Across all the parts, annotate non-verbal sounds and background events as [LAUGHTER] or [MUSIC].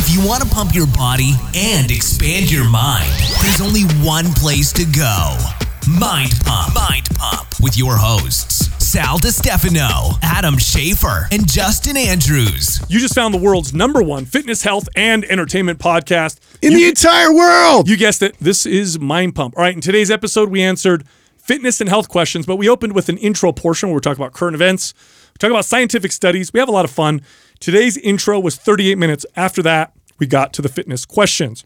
If you want to pump your body and expand your mind, there's only one place to go Mind Pump. Mind Pump with your hosts, Sal DiStefano, Adam Schafer, and Justin Andrews. You just found the world's number one fitness, health, and entertainment podcast. in You- the entire world. You guessed it. This is Mind Pump. All right. In today's episode, we answered fitness and health questions, but we opened with an intro portion where we're talking about current events. We talk about scientific studies. We have a lot of fun. Today's intro was 38 minutes. After that, we got to the fitness questions.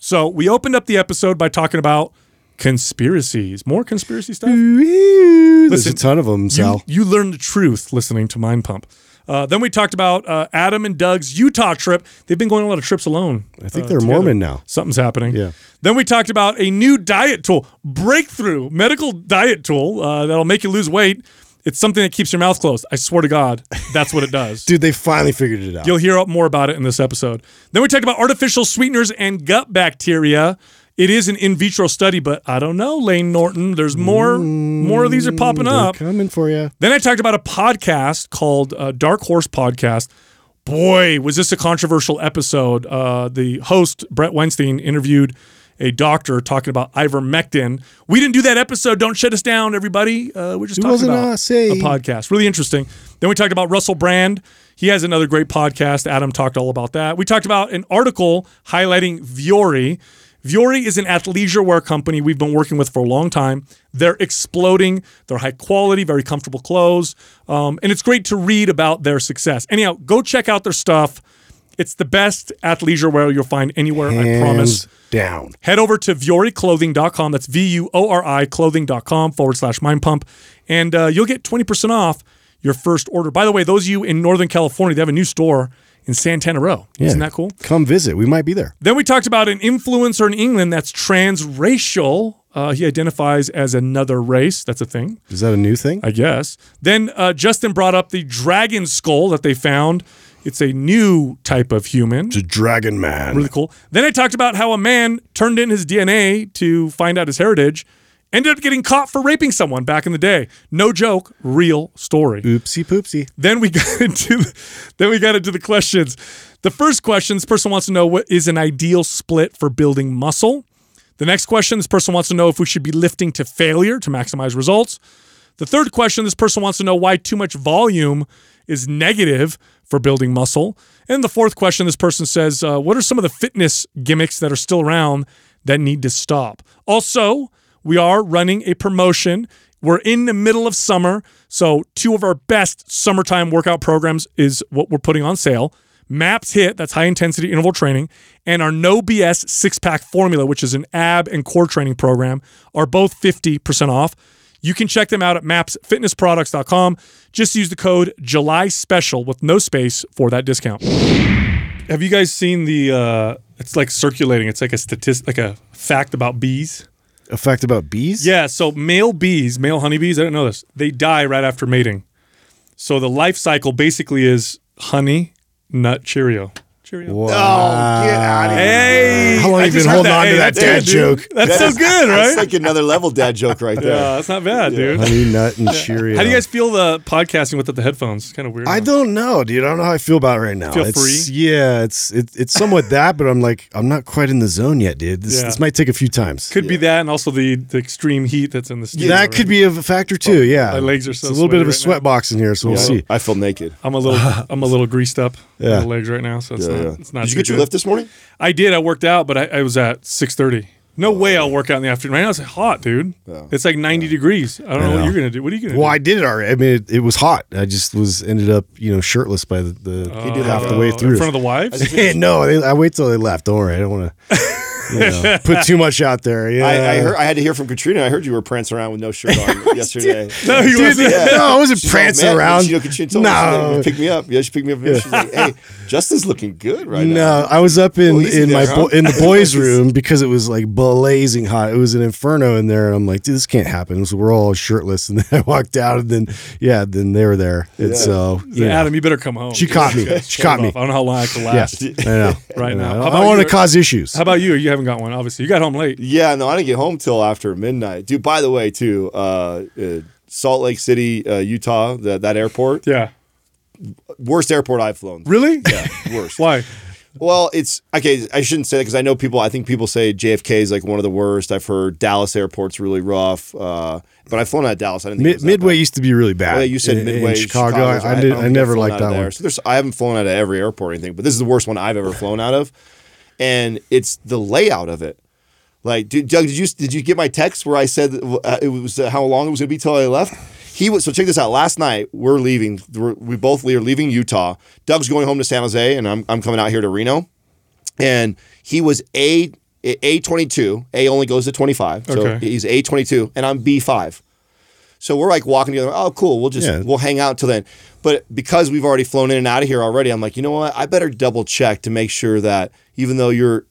So we opened up the episode by talking about conspiracies. More conspiracy stuff. There's a ton of them, You, Sal. you learn the truth listening to Mind Pump. Uh, then we talked about uh, Adam and Doug's Utah trip. They've been going on a lot of trips alone. I think uh, they're together. Mormon now. Something's happening. Yeah. Then we talked about a new diet tool, breakthrough medical diet tool uh, that'll make you lose weight. It's something that keeps your mouth closed. I swear to God, that's what it [LAUGHS] does. Dude, they finally figured it out. You'll hear more about it in this episode. Then we talked about artificial sweeteners and gut bacteria. It is an in vitro study, but I don't know, Lane Norton. There's more. more of these are popping up. coming for you. Then I talked about a podcast called uh, Dark Horse Podcast. Boy, was this a controversial episode. Uh, the host, Bret Weinstein, interviewed a doctor talking about ivermectin. We didn't do that episode. Don't shut us down, everybody. Uh, we're just It talking about us, hey. a podcast. Really interesting. Then we talked about Russell Brand. He has another great podcast. Adam talked all about that. We talked about an article highlighting Vuori. Vuori is an athleisure wear company we've been working with for a long time. They're exploding. They're high quality, very comfortable clothes. Um, and it's great to read about their success. Anyhow, go check out their stuff. It's the best athleisure wear you'll find anywhere, I promise. Down. Head over to VuoriClothing.com. That's V U O R I clothing.com forward slash mind pump. And uh, you'll get 20% off your first order. By the way, those of you in Northern California, they have a new store in Santana Row. Isn't that cool? Come visit. We might be there. Then we talked about an influencer in England that's transracial. Uh, he identifies as another race. That's a thing. Is that a new thing? I guess. Then uh, Justin brought up the dragon skull that they found. It's a new type of human. It's a Dragon Man. Really cool. Then I talked about how a man turned in his DNA to find out his heritage, ended up getting caught for raping someone back in the day. No joke, real story. Oopsie poopsie. Then we [LAUGHS] got into then we got into the questions. The first question, this person wants to know what is an ideal split for building muscle. The next question, this person wants to know if we should be lifting to failure to maximize results. The third question, this person wants to know why too much volume is negative for building muscle. And the fourth question, this person says, uh, what are some of the fitness gimmicks that are still around that need to stop? Also, we are running a promotion. We're in the middle of summer, so two of our best summertime workout programs is what we're putting on sale. MAPS HIT, that's high intensity interval training, and our No BS six pack formula, which is an ab and core training program, are both 50% off. You can check them out at mapsfitnessproducts.com. Just use the code July Special with no space for that discount. Have you guys seen the? Uh, it's like circulating. It's like a statistic, like a fact about bees. A fact about bees? Yeah. So male bees, male honeybees, I didn't know this. They die right after mating. So the life cycle basically is honey, nut, Cheerio. Cheerio. Wow. Oh, get out of here. Hey, How long I you just been heard holding on to that dad dude. joke? That's so good, right? That's like another level dad joke right there. yeah, that's not bad, dude. Honey Nut and Cheerio. How do you guys feel the podcasting without the headphones? It's kind of weird. I huh? don't know, dude. I don't know how I feel about it right now. Feel it's, free? Yeah, it's it, it's somewhat that, but I'm like I'm not quite in the zone yet, dude. This, Yeah. this might take a few times. Could be that, and also the, the extreme heat that's in the studio. that right? could be a factor too. Oh, yeah, my legs are so It's a little bit of a right sweat box in here, so we'll see. I feel naked. I'm a little [LAUGHS] I'm a little greased up. Yeah. my legs right now, so it's Yeah, yeah. it's not. Did you too get your lift this morning? I did. I worked out, but I, I was at 6:30. No oh, way I'll work out in the afternoon. Right now it's hot, dude. It's like 90 degrees. I don't know, what you're gonna do. What are you gonna Well, do? Well, I did it already. I mean, it, it was hot. I just was ended up, you know, shirtless by the, the half the way Oh, through. in front of the wives. [LAUGHS] no, they, I wait till they left. Don't worry. I don't want to [LAUGHS] you know, [LAUGHS] put too much out there. Yeah, I, I heard. I had to hear from Katrina. I heard you were prancing around with no shirt on [LAUGHS] yesterday. [LAUGHS] no, he Dude, wasn't. Yeah. no, I wasn't She's prancing all around. She, you know, Katrina told me she's no, like, pick me up. Yeah, she picked me up. She's like, "Hey, Justin's looking good right no, now." I was up in Well, easy in my there, bo- in the boys' room because it was like blazing hot. It was an inferno in there, and I'm like, dude, this can't happen. So we're all shirtless, and then I walked out, and then yeah, then they were there, and so you know, Adam, you better come home. she caught me. She caught me. I don't know how long I can Yeah, last. I know. Right now. I How want to cause issues. How about you? You haven't got one, obviously. You got home late. Yeah, no, I didn't get home till after midnight, dude. By the way, too, uh, uh, Salt Lake City, uh, Utah, that that airport, Yeah. worst airport I've flown. Really? Yeah, worst. [LAUGHS] Why? Well, it's okay. I shouldn't say that because I know people. I think people say JFK is like one of the worst. I've heard Dallas airport's really rough. Uh, but I've flown out of Dallas. I didn't think it Mid, was Midway bad. used to be really bad. Yeah, you said in, in Midway, Chicago. I, I, did, I I've never liked out that of there. one. So there's, I haven't flown out of every airport or anything, but this is the worst one I've ever flown out of, and it's the layout of it. Like, dude, Doug, did you did you get my text where I said uh, it was uh, how long it was going to be till I left? He was so check this out. Last night we're leaving. We're, we both are leaving Utah. Doug's going home to San Jose, and I'm I'm coming out here to Reno. And he was a a twenty two. A only goes to twenty five, so Okay. he's a twenty two, and I'm B five. So we're like walking together. Oh, cool. We'll just Yeah. we'll hang out till then. But because we've already flown in and out of here already, I'm like, you know what? I better double check to make sure that even though you're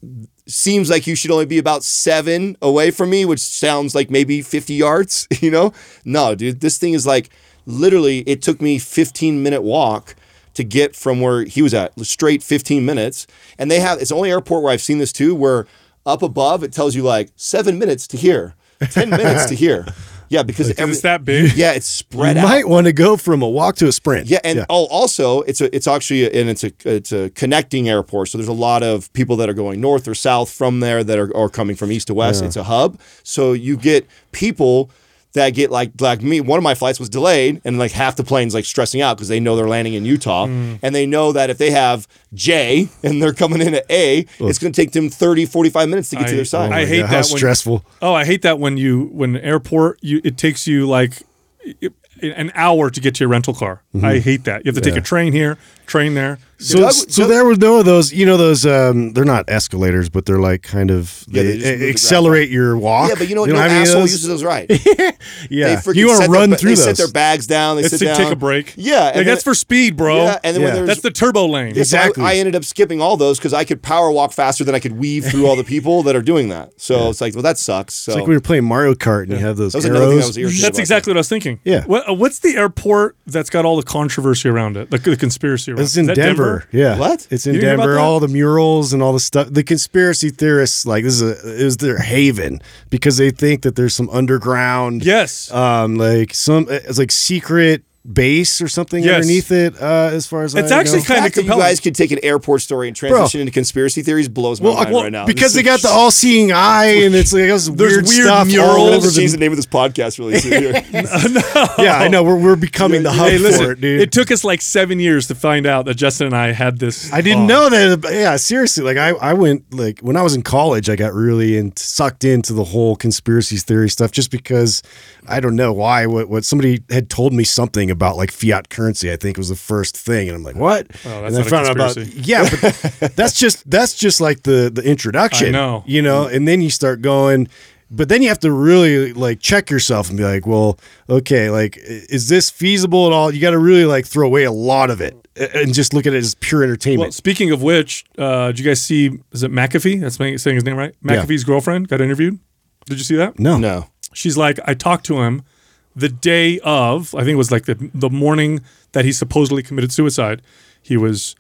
seems like you should only be about seven away from me, which sounds like maybe 50 yards, [LAUGHS] you know? No, dude, this thing is like literally it took me 15 minute walk to get from where he was at, straight 15 minutes. And they have it's the only airport where I've seen this too, where up above it tells you like seven minutes to here, 10 minutes to [LAUGHS] here. Yeah, because Because every- it's that big. [LAUGHS] yeah, it's spread You out. might want to go from a walk to a sprint. Yeah, and oh, also it's a it's actually and it's a it's a connecting airport. So there's a lot of people that are going north or south from there that are or coming from east to west. It's a hub. So you get people that get like like me. One of my flights was delayed, and like half the plane's like stressing out because they know they're landing in Utah, Mm. and they know that if they have J and they're coming in at A, it's going to take them 30, 45 minutes to get to their side. I hate Yeah, how that when- stressful. Oh, I hate that when you when airport you it takes you like i- an hour to get to your rental car. I hate that. You have to take a train here, train there. So, Doug- so Doug- there was no of those. You know those. Um, they're not escalators, but they're like kind of Yeah, they, they just move the accelerate your walk. yeah, but you know what? You no don't have any of asshole those? uses those right. [LAUGHS] Yeah, They you want to run ba- through They those. set their bags down. They It's sit to down. take a break. Yeah, and like then- that's for speed, bro. Yeah, and then Yeah. there's That's the turbo lane. Yeah, so I- Exactly. I, ended up skipping all those because I could power walk faster than I could weave through all the people that are doing that. So it's like, well, that sucks. So It's like we were playing Mario Kart and you have those That was another thing I arrows. was That's exactly what I was thinking. Yeah. What, uh, what's the airport that's got all the controversy around it? The, the around It's in that Denver. Yeah. What? It's in You didn't hear about Denver. that? All the murals and all the stuff. The conspiracy theorists, like this is a, is their haven because they think that there's some underground, Yes. um, like some it's like secret base or something Yes. underneath it. Uh, as far as It's I actually know. The kinda fact that you guys could take an airport story and transition into conspiracy theories blows my Well, mind well, right now. because This they got is- the all-seeing eye, [LAUGHS] and it's like there's There's weird, weird stuff all murals. over change the the name of this podcast really soon. here. [LAUGHS] Yeah, I know. We're, we're becoming the hub hey, listen. for it, dude. It took us like seven years to find out that Justin and I had this. I didn't bond. know that. Yeah, seriously. Like I, I went like when I was in college, I got really in, sucked into the whole conspiracy theory stuff just because I don't know why. What, what somebody had told me something about like fiat currency. I think was the first thing, and I'm like, what? Oh, and that's I not a found out about yeah, but [LAUGHS] that's just that's just like the the introduction. I know. you know, and then you start going. But then you have to really like check yourself and be like, well, okay, like, is this feasible at all? You got to really like throw away a lot of it and just look at it as pure entertainment. Well, speaking of which, uh, did you guys see? Is it McAfee? That's saying his name right. Yeah. McAfee's girlfriend got interviewed. Did you see that? no, no. She's like, I talked to him the day of. I think it was like the the morning that he supposedly committed suicide. He was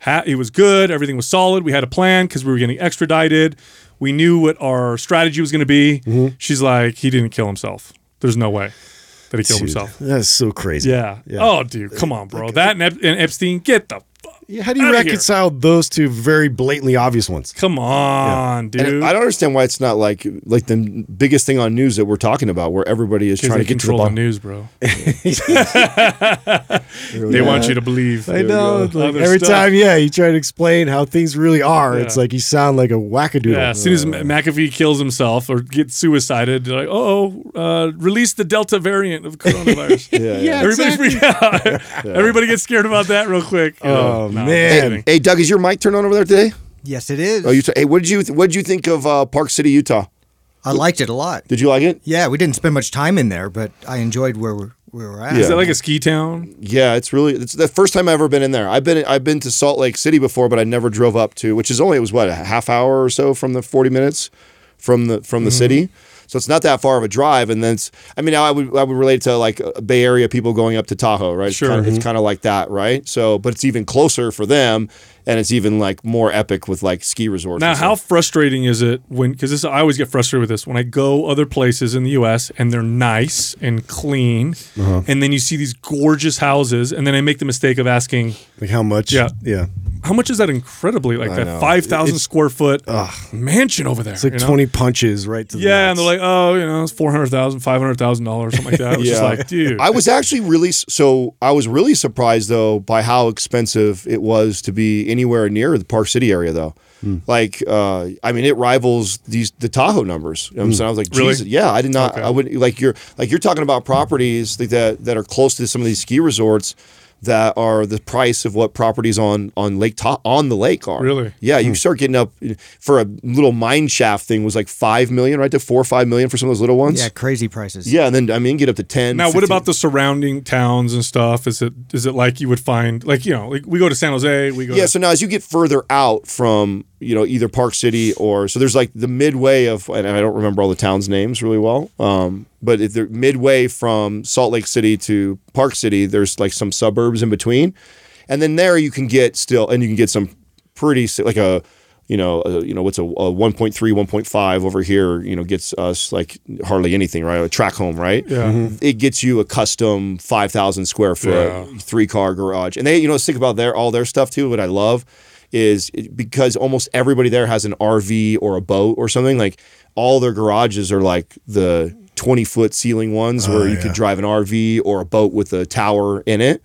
ha- he was good. Everything was solid. We had a plan because we were getting extradited. We knew what our strategy was going to be. Mm-hmm. She's like, he didn't kill himself. There's no way that he killed Dude, himself. That's so crazy. Yeah. Yeah. Oh, dude, come on, bro. That and, Ep- and Epstein, get the how do you outta here. reconcile those two very blatantly obvious ones? Come on, And dude. I don't understand why it's not like like the biggest thing on news that we're talking about, where everybody is trying they to get to the control the, bottom. news, bro. [LAUGHS] [LAUGHS] they want you to believe. I know. go. like, Other every stuff. time, yeah, you try to explain how things really are. It's Yeah. like you sound like a wackadoodle. Yeah, as soon as McAfee kills himself or gets suicided, they're like, oh, uh, release the Delta variant of coronavirus. [LAUGHS] Yeah, yeah. Everybody freak out. Everybody gets scared about that real quick. you know. Oh, No, man. just. Hey, Doug, is your mic turned on over there today? Yes, it is. Oh, you. T- hey, what did you what did you think of uh, Park City, Utah? I liked it a lot. Did you like it? Yeah, we didn't spend much time in there, but I enjoyed where we're where we're at. Is that like a ski town? Yeah, it's really it's the first time I've ever been in there. I've been I've been to Salt Lake City before, but I never drove up to, which is only it was what a half hour or so from the forty minutes from the from the Mm-hmm. city. So it's not that far of a drive, and then it's, I mean, I would I would relate to like Bay Area people going up to Tahoe, right? It's Sure. kinda, it's kind of like that, right? So, but it's even closer for them. And it's even like more epic with like ski resorts. Now, how frustrating is it when? Because this, I always get frustrated with this when I go other places in the U.S. and they're nice and clean, Uh-huh. and then you see these gorgeous houses, and then I make the mistake of asking, Like how much? Yeah. Yeah. "How much is that incredibly like that know. five thousand square foot mansion over there?" It's like you know? 20 punches right to the Yeah, and they're like, "Oh, you know, it's four hundred thousand, five hundred thousand dollars, something like that." It's just [LAUGHS] like, dude, I was actually really so I was really surprised though by how expensive it was to be anywhere near the Park City area though. Hmm. Like uh, I mean it rivals these the Tahoe numbers. You know what I'm saying? I was like, Really? Yeah, I did not Okay. I would like you're like you're talking about properties that that are close to some of these ski resorts that are the price of what properties on on Lake Ta- on the lake are. Really? Yeah, Hmm. you start getting up for a little mine shaft thing was like five million, right to four or five million for some of those little ones. Yeah, crazy prices. Yeah, and then I mean get up to ten. Now, what about the surrounding towns and stuff? Is it is it like you would find like you know like we go to San Jose, we go Yeah, to, so now as you get further out from you know either Park City or so there's like the midway of and I don't remember all the towns names really well, um, but if they're midway from Salt Lake City to Park City, there's like some suburbs in between, and then there you can get still and you can get some pretty like a you know a, you know what's a, a 1.3 1.5 over here you know gets us like hardly anything right? A track home right? Yeah. it gets you a custom 5000 square foot Yeah. three car garage. And they you know think about their all their stuff too what i love is because almost everybody there has an rv or a boat or something like all their garages are like the 20 foot ceiling ones where you could drive an rv or a boat with a tower in it.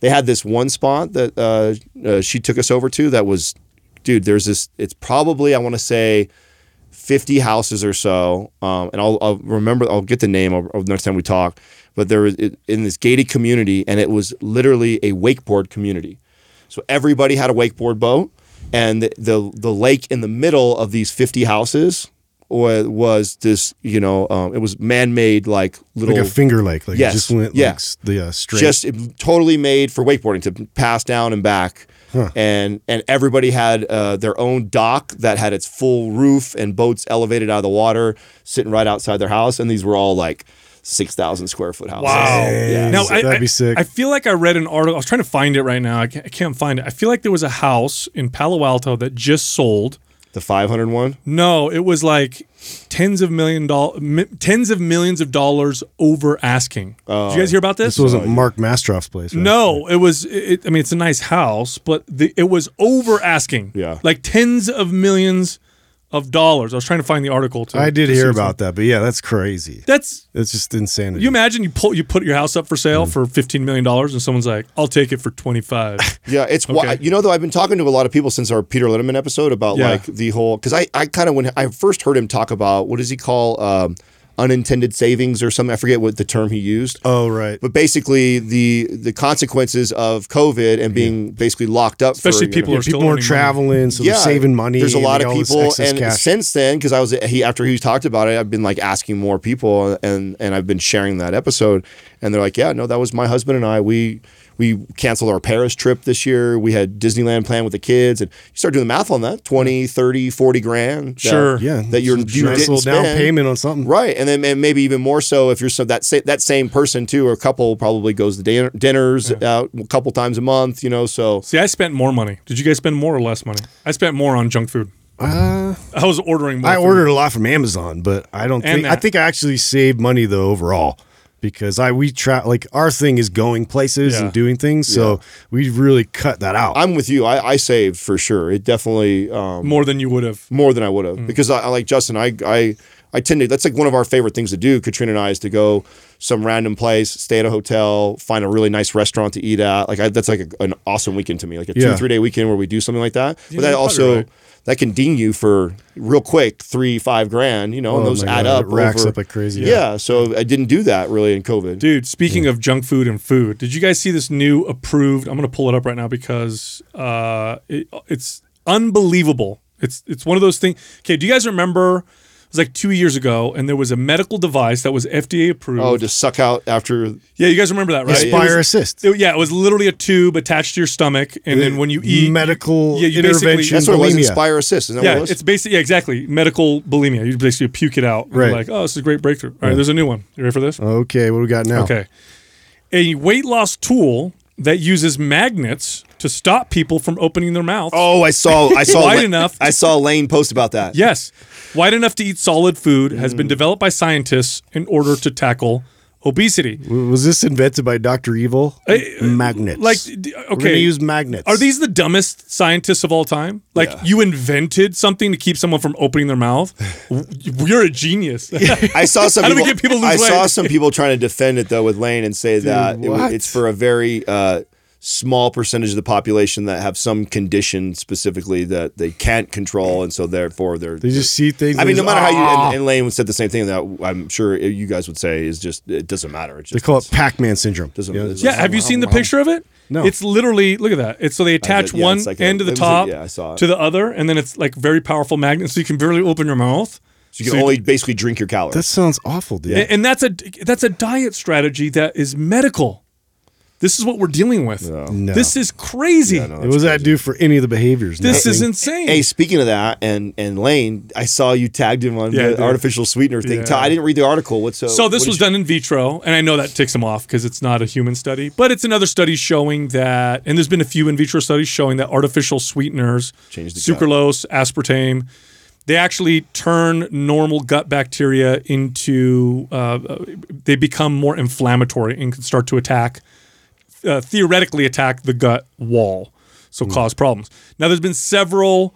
They had this one spot that uh, uh, she took us over to that was dude there's this it's probably i want to say 50 houses or so um, and I'll, I'll remember i'll get the name of next time we talk but there was it, in this gated community and it was literally a wakeboard community so everybody had a wakeboard boat and the the, the lake in the middle of these 50 houses was, was this you know um, it was man-made like little like a finger lake. Like Yes. it just went Yeah. like the uh, straight. just totally made for wakeboarding to pass down and back. And and everybody had uh, their own dock that had its full roof and boats elevated out of the water, sitting right outside their house. And these were all like six thousand square foot houses. Wow. Yeah. Now, I, That'd be sick. I feel like I read an article. I was trying to find it right now. I can't, I can't find it. I feel like there was a house in Palo Alto that just sold. the five hundred one. No, it was like tens of million dollars, tens of millions of dollars over asking. Did you guys oh. hear about this? this wasn't oh, Mark Mastroff's place. Right? No, it was. It, I mean, it's a nice house, but the, it was over asking. Yeah. like tens of millions of dollars. I was trying to find the article. To, I did to hear about that, but yeah, that's crazy. That's It's just insanity. you imagine you pull you put your house up for sale Mm. for fifteen million dollars, and someone's like, "I'll take it for twenty five. [LAUGHS] Yeah, it's why you know though I've been talking to a lot of people since our Peter Linneman episode about Yeah. like the whole because I I kind of when I first heard him talk about what does he call um, unintended savings or something I forget what the term he used. oh right. but basically the the consequences of COVID and being basically locked up, Especially for, you people know- are people are earning money. traveling, so they're saving money. There's a lot of got all this people, and cash. since then, because I was he after he talked about it, I've been like asking more people, and and I've been sharing that episode, and they're like, yeah, no, that was my husband and I. We we canceled our Paris trip this year. We had Disneyland planned with the kids, and you start doing the math on that 20, 30, 40 grand. that- Sure. yeah, that you're it's a you nice didn't little down payment on something. Right, and then and maybe even more so if you're so that sa- that same person too, or a couple probably goes to dinner, dinners out a couple times a month, you know. So See, I spent more money. Did you guys spend more or less money? I spent more on junk food. Uh, I was ordering more. I food. ordered a lot from Amazon, but I don't And think I think I actually saved money though overall because I we try like our thing is going places Yeah. and doing things, so we really cut that out. I'm with you. I, I saved for sure. It definitely um, more than you would have. more than I would have because I, I like Justin. I I I tend to. That's like one of our favorite things to do. Katrina and I is to go some random place, stay at a hotel, find a really nice restaurant to eat at. Like I, that's like a, an awesome weekend to me. Like a two three day weekend where we do something like that. Yeah, but that also right. that can ding you for real quick three five grand. You know, and Oh those add God, up. it racks over- up like crazy. Yeah. So I didn't do that really in COVID. Dude, speaking of junk food and food, did you guys see this new approved? I'm going to pull it up right now because uh, it, it's unbelievable. It's it's one of those things. Okay, do you guys remember? It was like two years ago, and there was a medical device that was FDA approved. Oh, to suck out after. yeah, you guys remember that, right? It Aspire was- Assist. it- yeah, it was literally a tube attached to your stomach, and then when you eat medical yeah, you basically- intervention. That's what it was. bulimia. Inspire Assist. Isn't that yeah, what it was? it's basically yeah, exactly medical bulimia. You basically puke it out. And you're Right. like, oh, this is a great breakthrough. All right, there's a new one. You ready for this? Okay, what do we got now? Okay. A weight loss tool that uses magnets to stop people from opening their mouth. Oh, I saw. I saw. [LAUGHS] Wide Lane- enough. I saw Lane post about that. Yes. Wide enough to eat solid food has Mm. been developed by scientists in order to tackle obesity. Was this invented by Doctor Evil? magnets. Like, okay. use magnets. Are these the dumbest scientists of all time? Like, you invented something to keep someone from opening their mouth? [LAUGHS] You're a genius. [LAUGHS] I saw some. [LAUGHS] How do we people, get people I lose saw some people trying to defend it though with Lane and say that it, what? it's for a very uh, small percentage of the population that have some condition specifically that they can't control, and so therefore they're. They just see things. I mean, no as, matter how you "Ah." and, and Lane said the same thing that I'm sure you guys would say is just it doesn't matter. It's They just, call it Pac-Man syndrome. Doesn't- You know, doesn't- yeah, have you seen the picture of it? No. It's literally, look at that. It's so they attach yeah, one it's like a- end to the it was a- top yeah, I saw to the other, and then it's like very powerful magnet, so you can barely open your mouth. So you can only basically drink your calories. That sounds awful, dude. A- And that's a that's a diet strategy that is medical. This is what we're dealing with. No. This is crazy. what does that do for any of the behaviors? This is insane. Hey, speaking of that, and and Lane, I saw you tagged him on Yeah, the artificial sweetener thing. Yeah. I didn't read the article. What's so? So this what was did done in vitro, and I know that ticks him off because it's not a human study, but it's another study showing that, and there's been a few in vitro studies showing that artificial sweeteners, Change the gut. sucralose, aspartame, they actually turn normal gut bacteria into, uh, uh, they become more inflammatory and can start to attack, uh, theoretically attack the gut wall, so cause problems. Now there's been several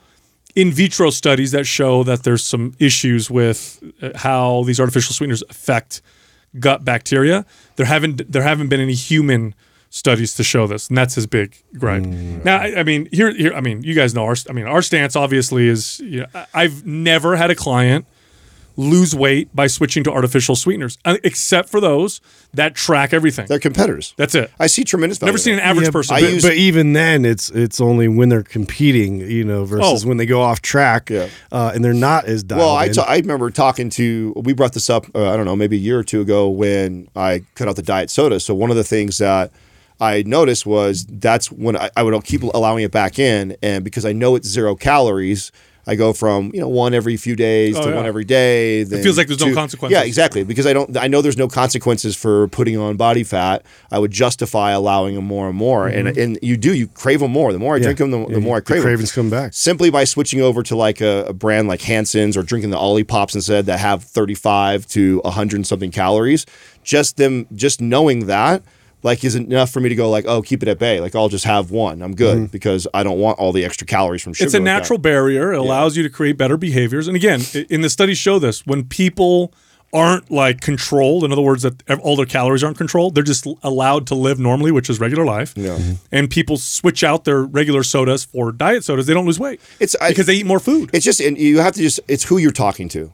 in vitro studies that show that there's some issues with uh, how these artificial sweeteners affect gut bacteria. There haven't there haven't been any human studies to show this, and that's his big gripe. Now, I, I mean, here, here, I mean, you guys know our, I mean, our stance obviously is, you know, I've never had a client lose weight by switching to artificial sweeteners, uh, except for those that track everything. They're competitors. That's it. I see tremendous. value Never seen an average Yeah, person. I but, use- but even then, it's it's only when they're competing, you know, versus Oh. when they go off track, Yeah. uh, and they're not as dialed Well, I, in. I remember talking to, we brought this up, uh, I don't know, maybe a year or two ago when I cut out the diet soda. So one of the things that I noticed was that's when I, I would keep allowing it back in. And because I know it's zero calories, I go from, you know, one every few days Oh, to yeah. one every day. Then feels like there's no two- consequences. Yeah, exactly. Because I don't, I know there's no consequences for putting on body fat. I would justify allowing them more and more. And, and you do, you crave them more. The more I Mm-hmm. Yeah. drink them, the, Yeah, the more I the crave them cravings come back. simply by switching over to like a, a brand like Hansen's or drinking the Olipops instead that have 35 to 100 and something calories, just them just knowing that like is enough for me to go like, oh, keep it at bay. Like I'll just have one. I'm good mm-hmm. because I don't want all the extra calories from sugar. it's a like that. natural barrier. It allows you to create better behaviors. And again, in the studies show this when people aren't like controlled, in other words, that all their calories aren't controlled, they're just allowed to live normally, which is regular life. Yeah. Mm-hmm. And people switch out their regular sodas for diet sodas, they don't lose weight. It's- I- because they eat more food. It's just and you have to just it's who you're talking to.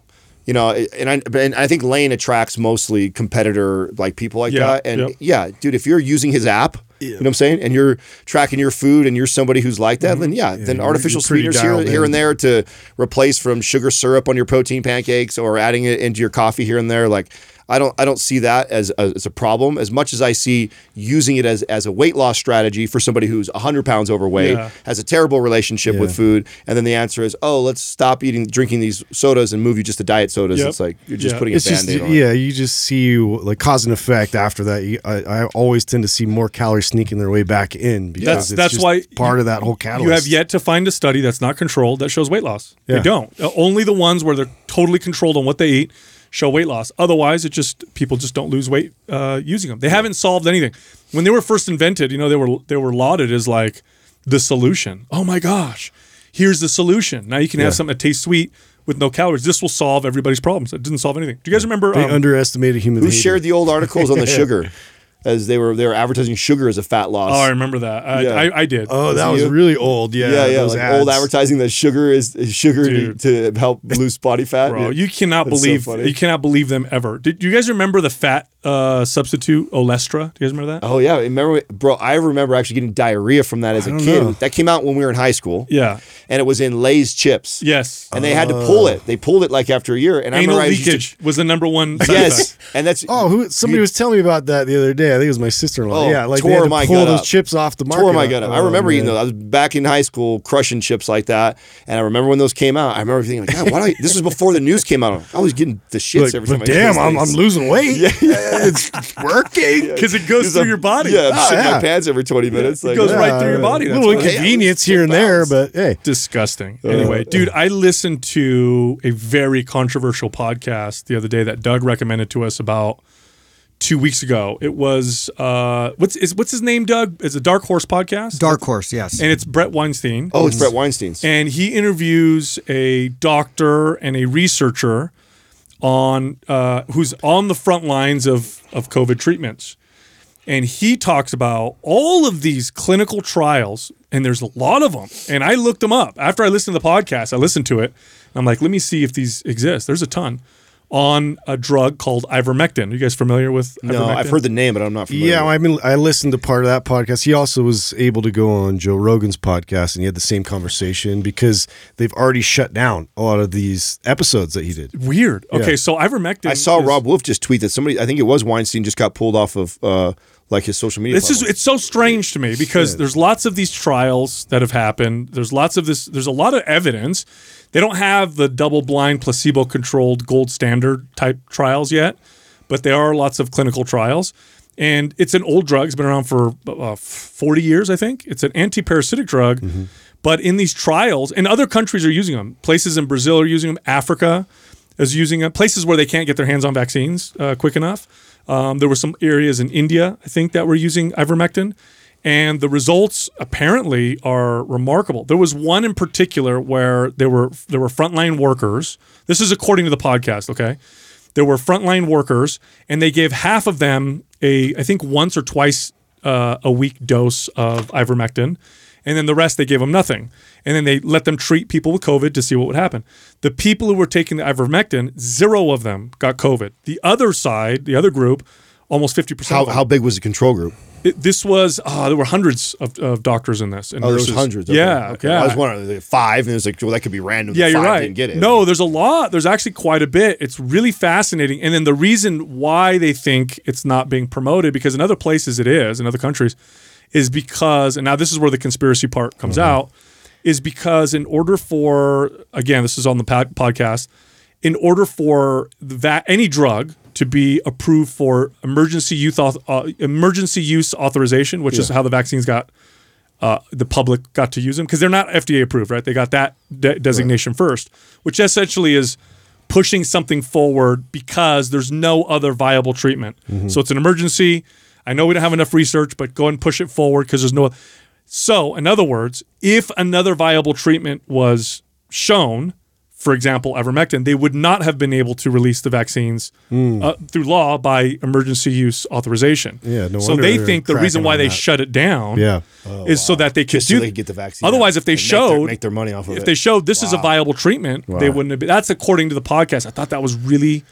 You know, and I and I think Lane attracts mostly competitor like people like Yeah, that. And yep. yeah, dude, if you're using his app, you know what I'm saying, and you're tracking your food and you're somebody who's like that, then yeah, then artificial sweeteners here, dialed here and there to replace from sugar syrup on your protein pancakes or adding it into your coffee here and there, like. I don't I don't see that as a, as a problem as much as I see using it as, as a weight loss strategy for somebody who's 100 pounds overweight, Yeah. has a terrible relationship with food, and then the answer is, oh, let's stop eating drinking these sodas and move you just to diet sodas. Yep. It's like you're just Yeah. putting a it's just band-aid on yeah, you just see like cause and effect after that. You, I, I always tend to see more calories sneaking their way back in because That's it's that's just why part you- of that whole catalyst. You have yet to find a study that's not controlled that shows weight loss. They don't. Uh, Only the ones where they're totally controlled on what they eat show weight loss. Otherwise, it just people just don't lose weight uh, using them. They haven't solved anything. When they were first invented, you know, they were they were lauded as like the solution. Oh my gosh, here's the solution. Now you can have something that tastes sweet with no calories. This will solve everybody's problems. It didn't solve anything. Do you guys remember? They um, underestimated human. Who behavior. shared the old articles on the [LAUGHS] sugar, as they were they were advertising sugar as a fat loss. oh, I remember that. I, Yeah. I, I did. Oh, that it was really old. Yeah, yeah, yeah, those like old advertising that sugar is, is sugar to, to help lose body fat. bro. Yeah. You cannot That's believe funny. you cannot believe them ever. Did you guys remember the fat uh, substitute Olestra? Do you guys remember that? Oh yeah, remember, bro? I remember actually getting diarrhea from that as a kid. know. That came out when we were in high school. Yeah. and it was in Lay's chips. Yes. and they had to pull it. They pulled it like after a year. And I Anal remember I used to- was the number one. Side yes, effect. and that's Oh, who? Somebody you- was telling me about that the other day. I think it was my sister-in-law. Oh, yeah, like they tore had to my pull those up. chips off the market. tore my gut up. I Oh, remember eating man. those. I was back in high school crushing chips like that, and I remember when those came out. I remember thinking like, God, why? Do I, this was before the news came out. I was getting the shits Like, every time. but I damn, those I'm, I'm losing weight. [LAUGHS] Yeah, yeah, it's working. because it goes through your body. Yeah, I'm Oh, shitting yeah. my pants every 20 minutes. it Like, goes yeah. right through your body. A That's little inconvenience here and there, but hey. disgusting. Anyway, dude, I listened to a very controversial podcast the other day that Doug recommended to us about two weeks ago. It was uh, what's is what's his name? Doug? It's a Dark Horse podcast. Dark Horse, yes. and it's Bret Weinstein. Oh, it's Bret Weinstein's. and he interviews a doctor and a researcher on uh, who's on the front lines of of COVID treatments, and he talks about all of these clinical trials, and there's a lot of them. And I looked them up after I listened to the podcast. I listened to it. I'm like, let me see if these exist. There's a ton on a drug called ivermectin. Are you guys familiar with? no, ivermectin? I've heard the name, but I'm not familiar. Yeah, I mean, I listened to part of that podcast. He also was able to go on Joe Rogan's podcast, and he had the same conversation because they've already shut down a lot of these episodes that he did. Weird. Okay, Yeah. so ivermectin. I saw is- Robb Wolf just tweet that somebody, I think it was Weinstein, just got pulled off of uh, like his social media. This is it's so strange to me because there's lots of these trials that have happened. There's lots of this. There's a lot of evidence. They don't have the double-blind, placebo-controlled gold standard type trials yet, but there are lots of clinical trials. And it's an old drug. It's been around for uh, 40 years, I think. It's an anti-parasitic drug. But in these trials, and other countries are using them. Places in Brazil are using them. Africa is using them. Places where they can't get their hands on vaccines uh, quick enough. Um, there were some areas in India, I think, that were using ivermectin, and the results apparently are remarkable. There was one in particular where there were there were frontline workers. This is according to the podcast. Okay, there were frontline workers, and they gave half of them a I think once or twice uh, a week dose of ivermectin, and then the rest they gave them nothing. And then they let them treat people with COVID to see what would happen. The people who were taking the ivermectin, zero of them got COVID. The other side, the other group, almost fifty percent. how, of them. how big was the control group? It, this was oh, there were hundreds of, of doctors in this. And Oh, there was nurses. hundreds. Yeah, okay. yeah. I was wondering, like five, and it was like, well, that could be random. Yeah, you're right. Didn't get it. No, there's a lot. There's actually quite a bit. It's really fascinating. And then the reason why they think it's not being promoted, because in other places it is, in other countries, is because, and now this is where the conspiracy part comes Mm-hmm. out, is because in order for, again, this is on the pod- podcast, in order for that any drug to be approved for emergency use auth- uh, emergency use authorization, which is how the vaccines got uh, the public got to use them because they're not FDA approved, right? They got that de- designation first, which essentially is pushing something forward because there's no other viable treatment. So it's an emergency. I know we don't have enough research, but go and push it forward because there's no. So, in other words, if another viable treatment was shown, for example, ivermectin, they would not have been able to release the vaccines uh, through law by emergency use authorization. Yeah, no so wonder they they're think the reason why they that. shut it down Yeah. is so that they could Just so do they could get the vaccine Otherwise, if they and make their- showed make their money off of if it. they showed this is a viable treatment, they wouldn't have. Been, that's according to the podcast. I thought that was really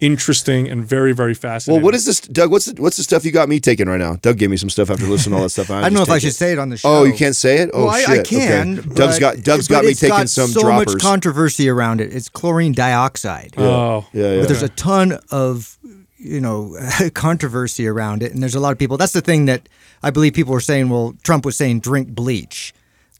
interesting and very very fascinating. Well, what is this, Doug? What's the, what's the stuff you got me taking right now? Doug gave me some stuff after listening to all that stuff. [LAUGHS] I don't know if I should say it on the show. Oh, you can't say it. Oh well, I, shit. I can. Okay. but- Doug's got Doug's but got me taking got some so droppers. much controversy around it. It's chlorine dioxide. Oh, yeah, yeah. But there's a ton of you know [LAUGHS] controversy around it, and there's a lot of people. That's the thing that I believe people were saying. Well, Trump was saying drink bleach,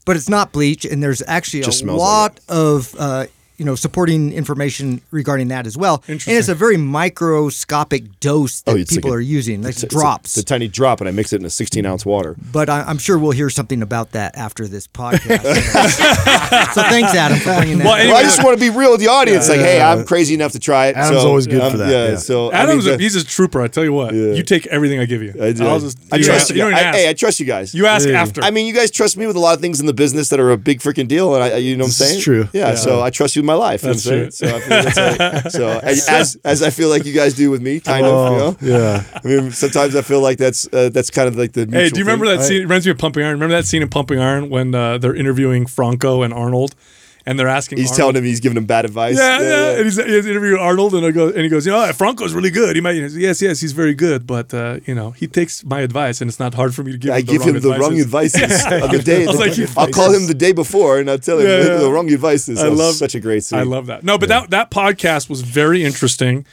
but it's not bleach, and there's actually Just a smells lot of. Uh, you know, supporting information regarding that as well, and it's a very microscopic dose that Oh, it's like people a- are using, like It's a- it's a- drops. It's a, tiny drop, and I mix it in a 16 ounce water. but I, I'm sure we'll hear something about that after this podcast. [LAUGHS] so thanks, Adam, for bringing that. Well, anyway, Well, I just want to be real with the audience. Like, hey, I'm crazy enough to try it. Adam's so, always good um, for that, Yeah. yeah. So I Adam's mean, a, he's a trooper. I tell you what, you take everything I give you. I, do. I'll just, I you trust don't- you. You, guys. even I, hey, I trust you guys. you ask after. I mean, you guys trust me with a lot of things in the business that are a big freaking deal, and I, you know what I'm This is saying? true. Yeah, So I trust you with my life. That's you know what So, I feel like, so [LAUGHS] as, as as I feel like you guys do with me, kind of. You know? yeah. I mean, sometimes I feel like that's uh, that's kind of like the. Hey, do you remember thing. that scene? It reminds me of Pumping Iron. Remember that scene in Pumping Iron when uh, they're interviewing Franco and Arnold, and they're asking. He's Arnold, telling him he's giving him bad advice. Yeah, yeah. And he's, he's interviewing Arnold, and I go, and he goes, you know, Franco's really good. He might, he goes, yes, yes, he's very good, but uh, you know, he takes my advice, and it's not hard for me to give. I him the give wrong him the wrong advices. [LAUGHS] on the day. I was like, call him the day before and I'll tell him Yeah, the, yeah. the wrong advices. I love such a great scene. I love that. No, but that that podcast was very interesting,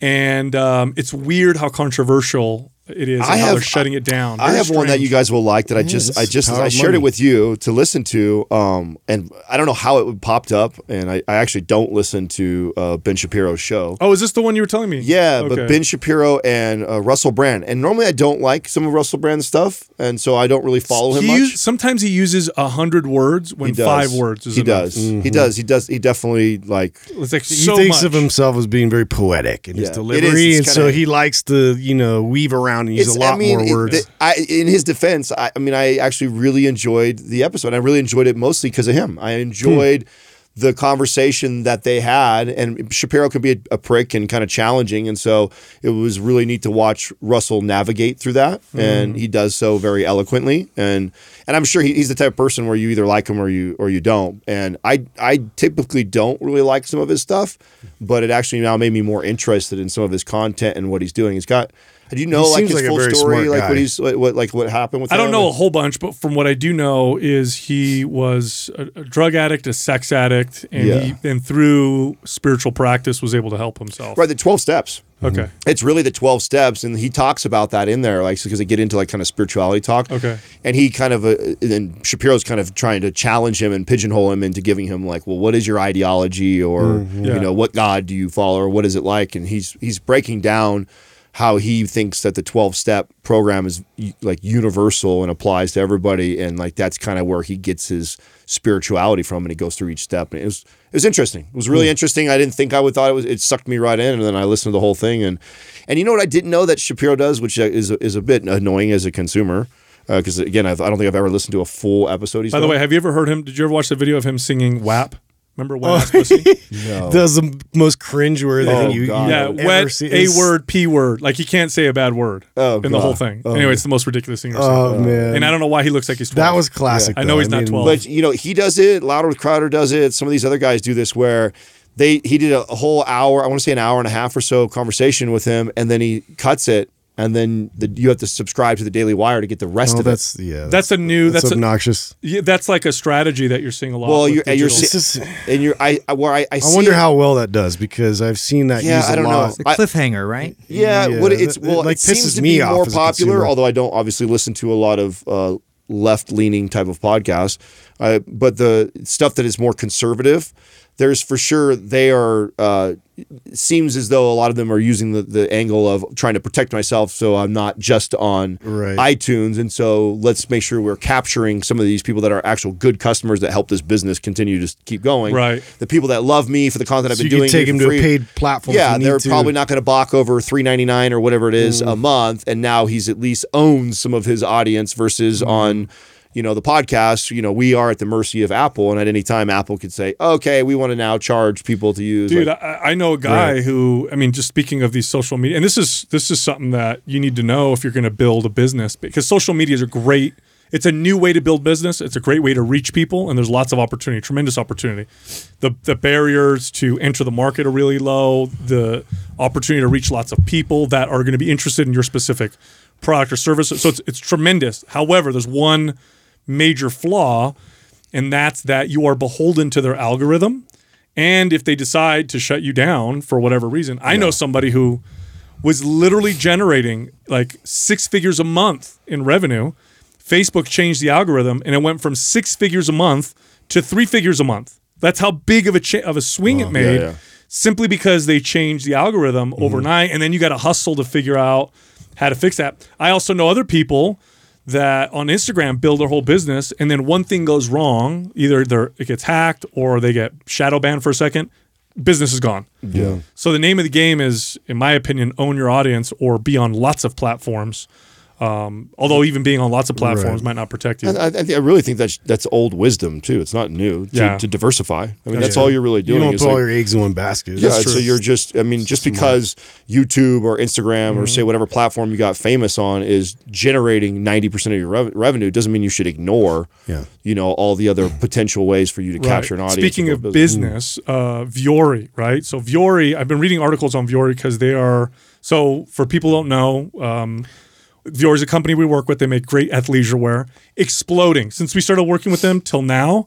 and um, it's weird how controversial it is. I and how have- they're shutting it down. I Very have one that you guys will like that I just it's I just power I of shared it with you to listen to um and I don't know how it popped up and I, I actually don't listen to uh, Ben Shapiro's show. Oh, is this the one you were telling me? Yeah, but Ben Shapiro and uh, Russell Brand. And normally I don't like some of Russell Brand's stuff, and so I don't really follow him He much. use- sometimes he uses a hundred words when he does. five words is he enough. does. He does. He does. He definitely like It's like He thinks much. of himself as being very poetic in Yeah, his delivery, It's and so kinda- he likes to, you know, weave around and use a lot I mean, more words. I, in his defense, I, I mean, I actually really enjoyed the episode. I really enjoyed it mostly because of him. I enjoyed the conversation that they had, and Shapiro could be a, a prick and kind of challenging, and so it was really neat to watch Russell navigate through that, and he does so very eloquently, and and I'm sure he, he's the type of person where you either like him or you or you don't, and I I typically don't really like some of his stuff, but it actually now made me more interested in some of his content and what he's doing. He's got. Do you know He like his like full story, like guy. what he's what, what like what happened with? I don't him? know a whole bunch, but from what I do know is he was a, a drug addict, a sex addict, and Yeah. he and through spiritual practice was able to help himself. Right, the twelve steps. Okay. It's really the twelve steps, and he talks about that in there, like because they get into like kind of spirituality talk. Okay. and he kind of uh, and Shapiro's kind of trying to challenge him and pigeonhole him into giving him like, well, what is your ideology, or Yeah. you know, what God do you follow, or what is it like? And he's he's breaking down how he thinks that the 12 step program is like universal and applies to everybody and like that's kind of where he gets his spirituality from and he goes through each step and it was it was interesting it was really interesting i didn't think i would thought it was it sucked me right in and then i listened to the whole thing and and you know what i didn't know that shapiro does which uh, is is a bit annoying as a consumer because again I've, i don't think i've ever listened to a full episode he's By the way, have you ever heard him? Did you ever watch the video of him singing WAP? Remember Oh, Wet Ass Pussy? [LAUGHS] Does the most cringeworthy Oh, thing you, you God. Yeah, ever wet see. a word, p word. Like he can't say a bad word Oh, in the whole thing. Oh, anyway, it's the most ridiculous thing. I've Oh seen. man, And I don't know why he looks like he's 12. that was classic. I know though. he's not 12. But you know, he does it. Louder with Crowder does it. Some of these other guys do this where they he did a whole hour. I want to say an hour and a half or so conversation with him, and then he cuts it, and then the, you have to subscribe to the Daily Wire to get the rest Oh, of it. that's yeah. That's a new. that's, That's a, obnoxious. yeah, that's like a strategy that you're seeing a lot. Well, with you're- and you're digital. si- It's just, And you're I I- where I I, I see wonder it- how well that does because I've seen that Yeah, used a I don't know. lot. It's a I- cliffhanger, right? Yeah, Yeah, what it's well, it, like, it seems to me be off more popular. Although I don't obviously listen to a lot of uh, left-leaning type of podcasts, uh, but the stuff that is more conservative, there's for sure they are. Uh, seems as though a lot of them are using the, the angle of trying to protect myself, so I'm not just on Right. iTunes, and so let's make sure we're capturing some of these people that are actual good customers that help this business continue to keep going. Right. The people that love me for the content I've been doing. take him to free. a paid platform. Yeah, they're to. probably not going to balk over three ninety nine or whatever it is a month, and now he's at least owns some of his audience versus on. You know the podcast. You know we are at the mercy of Apple, and at any time Apple could say, "Okay, we want to now charge people to use." Dude, like- I, I know a guy who, I mean, just speaking of these social media, and this is this is something that you need to know if you're going to build a business because social media is a great. It's a new way to build business. It's a great way to reach people, and there's lots of opportunity, tremendous opportunity. The the barriers to enter the market are really low. The opportunity to reach lots of people that are going to be interested in your specific product or service. So it's it's tremendous. However, there's one major flaw, and that's that you are beholden to their algorithm. And if they decide to shut you down for whatever reason, I know somebody who was literally generating like six figures a month in revenue. Facebook changed the algorithm and it went from six figures a month to three figures a month. That's how big of a cha- of a swing it made, yeah. simply because they changed the algorithm mm-hmm. overnight, and then you got to hustle to figure out how to fix that. I also know other people that on Instagram build their whole business, and then one thing goes wrong, either they're, it gets hacked or they get shadow banned for a second, business is gone. yeah. So the name of the game is, in my opinion, own your audience or be on lots of platforms. Um, although even being on lots of platforms Right. might not protect you. And I, I, think, I really think that's that's old wisdom too. It's not new to, Yeah. to diversify. I mean, that's Yeah. all you're really You doing. don't is put all your eggs in one basket. Yeah, That's so true. you're just, I mean, just because YouTube or Instagram or say whatever platform you got famous on is generating 90% of your rev- revenue doesn't mean you should ignore, Yeah. you know, all the other potential ways for you to capture an audience. Speaking of business. business, uh, Vuori, right? So Vuori, I've been reading articles on Vuori because they are. So for people who don't know, um, Vuori is a company we work with. They make great athleisure wear, exploding since we started working with them till now.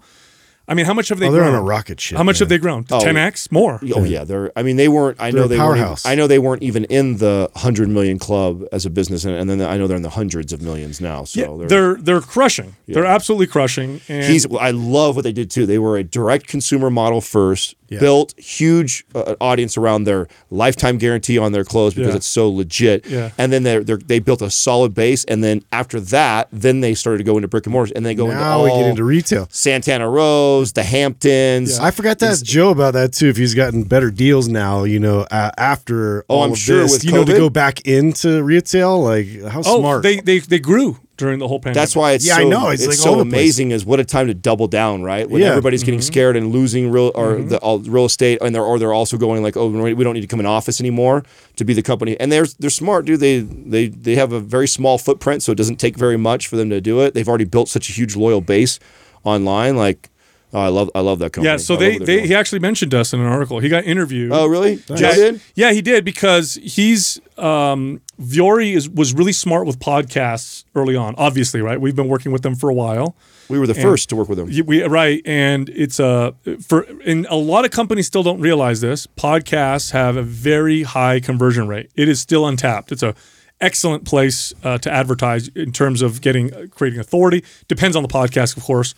I mean, how much have they Oh, they're grown? on a rocket ship, How much have they grown? Oh. 10x more. Oh yeah, they're. I mean, they weren't. I They're know they weren't. Even, powerhouse. I know they weren't even in the hundred million club as a business, and, and then I know they're in the hundreds of millions now. So Yeah, they're they're crushing. They're absolutely crushing. And He's. I love what they did too. They were a direct consumer model first. Yeah. Built huge uh, audience around their lifetime guarantee on their clothes because Yeah. it's so legit. Yeah. And then they they they built a solid base, and then after that, then they started to go into brick and mortars, and they go into Now all we get into retail. Santana Rose, the Hamptons. I forgot to ask Joe about that too. If he's gotten better deals now, you know, uh, after Oh, all I'm of sure this, with you know, to go back into retail, like how oh, smart. they they they grew during the whole pandemic. That's why it's Yeah, I so, know. It's It's, like so all over the place. amazing. Is what a time to double down, right? When Yeah. everybody's getting Mm-hmm. scared and losing real or the all, real estate, and they're or they're also going like, oh, we don't need to come in office anymore to be the company. And they're they're smart, dude. They they they have a very small footprint, so it doesn't take very much for them to do it. They've already built such a huge loyal base online. Like, oh, I love I love that company. Yeah, so they, doing. he actually mentioned us in an article. He got interviewed. Oh, really? Joe did? yeah, he did because he's um Vuori is was really smart with podcasts early on. Obviously, right? We've been working with them for a while. We were the first to work with them. We right, and it's a for and a lot of companies still don't realize this. Podcasts have a very high conversion rate. It is still untapped. It's a excellent place uh, to advertise in terms of getting uh, creating authority. Depends on the podcast, of course,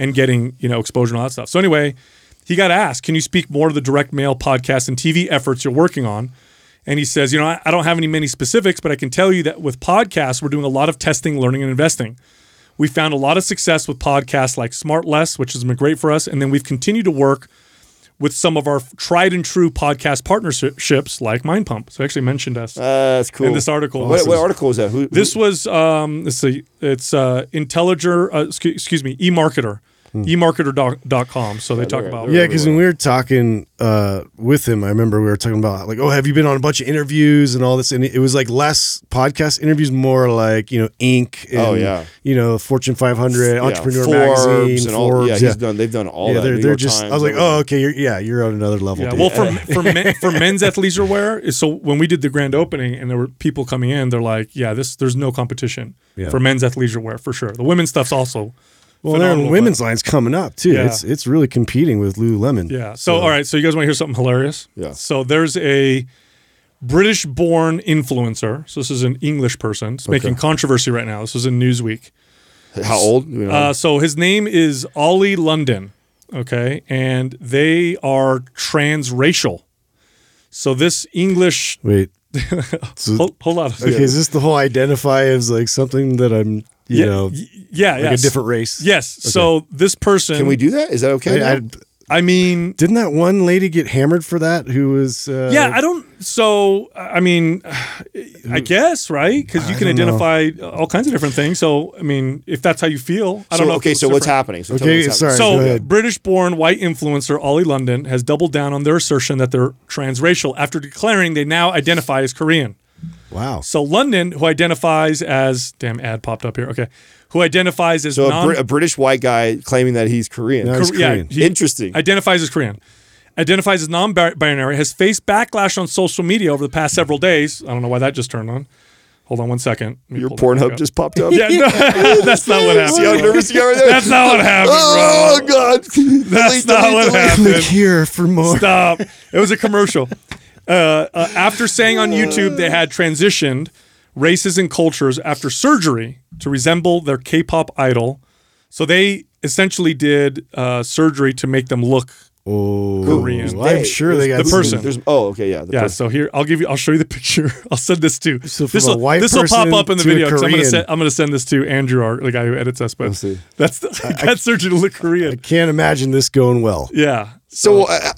and getting you know exposure and all that stuff. So anyway, he got asked, "Can you speak more to the direct mail podcast and TV efforts you're working on?" And he says, "You know, I, I don't have any many specifics, but I can tell you that with podcasts, we're doing a lot of testing, learning, and investing." We found a lot of success with podcasts like SmartLess, which has been great for us. And then we've continued to work with some of our tried and true podcast partnerships like Mind Pump. So I actually mentioned us Uh, that's cool. in this article. What, what article was that? Who, This was um, let's see, it's uh, Intelliger, uh, excuse, excuse me, eMarketer, eMarketer.com. So they talk they're- about they're yeah, because when we were talking uh, with him, I remember we were talking about like, oh, have you been on a bunch of interviews and all this? And it was like less podcast interviews, more like you know, Inc. And, Oh, yeah. you know, Fortune 500, yeah, Entrepreneur Forbes Magazine, and all. Forbes. yeah, he's done. They've done all yeah, that. they're, they're just. Times, I was like, oh, okay, you're yeah, you're on another level. Yeah, dude. well, for [LAUGHS] for men, for men's athleisure wear, so when we did the grand opening and there were people coming in, they're like, "Yeah, this there's no competition Yeah. for men's athleisure wear for sure." The women's stuff's also well, phenomenal, women's lines coming up too. Yeah. It's it's really competing with Lululemon. Yeah. So, all right. So, you guys want to hear something hilarious? Yeah. So, there's a British born influencer. So, this is an English person. It's making controversy right now. This was in Newsweek. How old? You know? Uh, so, his name is Ollie London. Okay. And they are transracial. So, this English. Wait. [LAUGHS] So, Hold, hold on. okay, is this the whole identify as like something that I'm, you Yeah, know, yeah, like yes. a different race? Yes. So, this person. Can we do that? Is that okay? I, I. I mean, didn't that one lady get hammered for that? Who was? Uh, Yeah, I don't. So, I mean, I guess right because you can don't know. identify all kinds of different things. So, I mean, if that's how you feel, I so, don't know. okay, it's so what's happening? So tell me Okay, what's sorry. happening. go So. British-born white influencer Ollie London has doubled down on their assertion that they're transracial after declaring they now identify as Korean. Wow. So, London, who identifies as damn ad popped up here. Okay, who identifies as So a, non Brit- a British white guy claiming that he's Korean. No, he's Kore- yeah, he Interesting. Identifies as Korean. Identifies as non-binary. Has faced backlash on social media over the past several days. I don't know why that just turned on. Hold on one second. Your pull that Pornhub just popped up. [LAUGHS] Yeah, no, [LAUGHS] that's not what See how happened. nervous you are there? That's not what happened, Oh bro. God! That's not what Click happened. here for more. Stop. It was a commercial. Uh, uh, after saying on YouTube they had transitioned races and cultures after surgery to resemble their K-pop idol, so they essentially did uh, surgery to make them look. Oh, Korean. well, I'm sure they got The person. There's, oh, okay, yeah. The Yeah, person. so here I'll give you. I'll show you the [LAUGHS] picture. I'll send this to. So from this a white this will pop person up in the to a video. 'cause I'm gonna Korean. send. I'm gonna send this to Andrew, our the guy who edits us. But Let's see. that's the, [LAUGHS] got surgery to look Korean. I can't imagine this going well. Yeah. So, uh,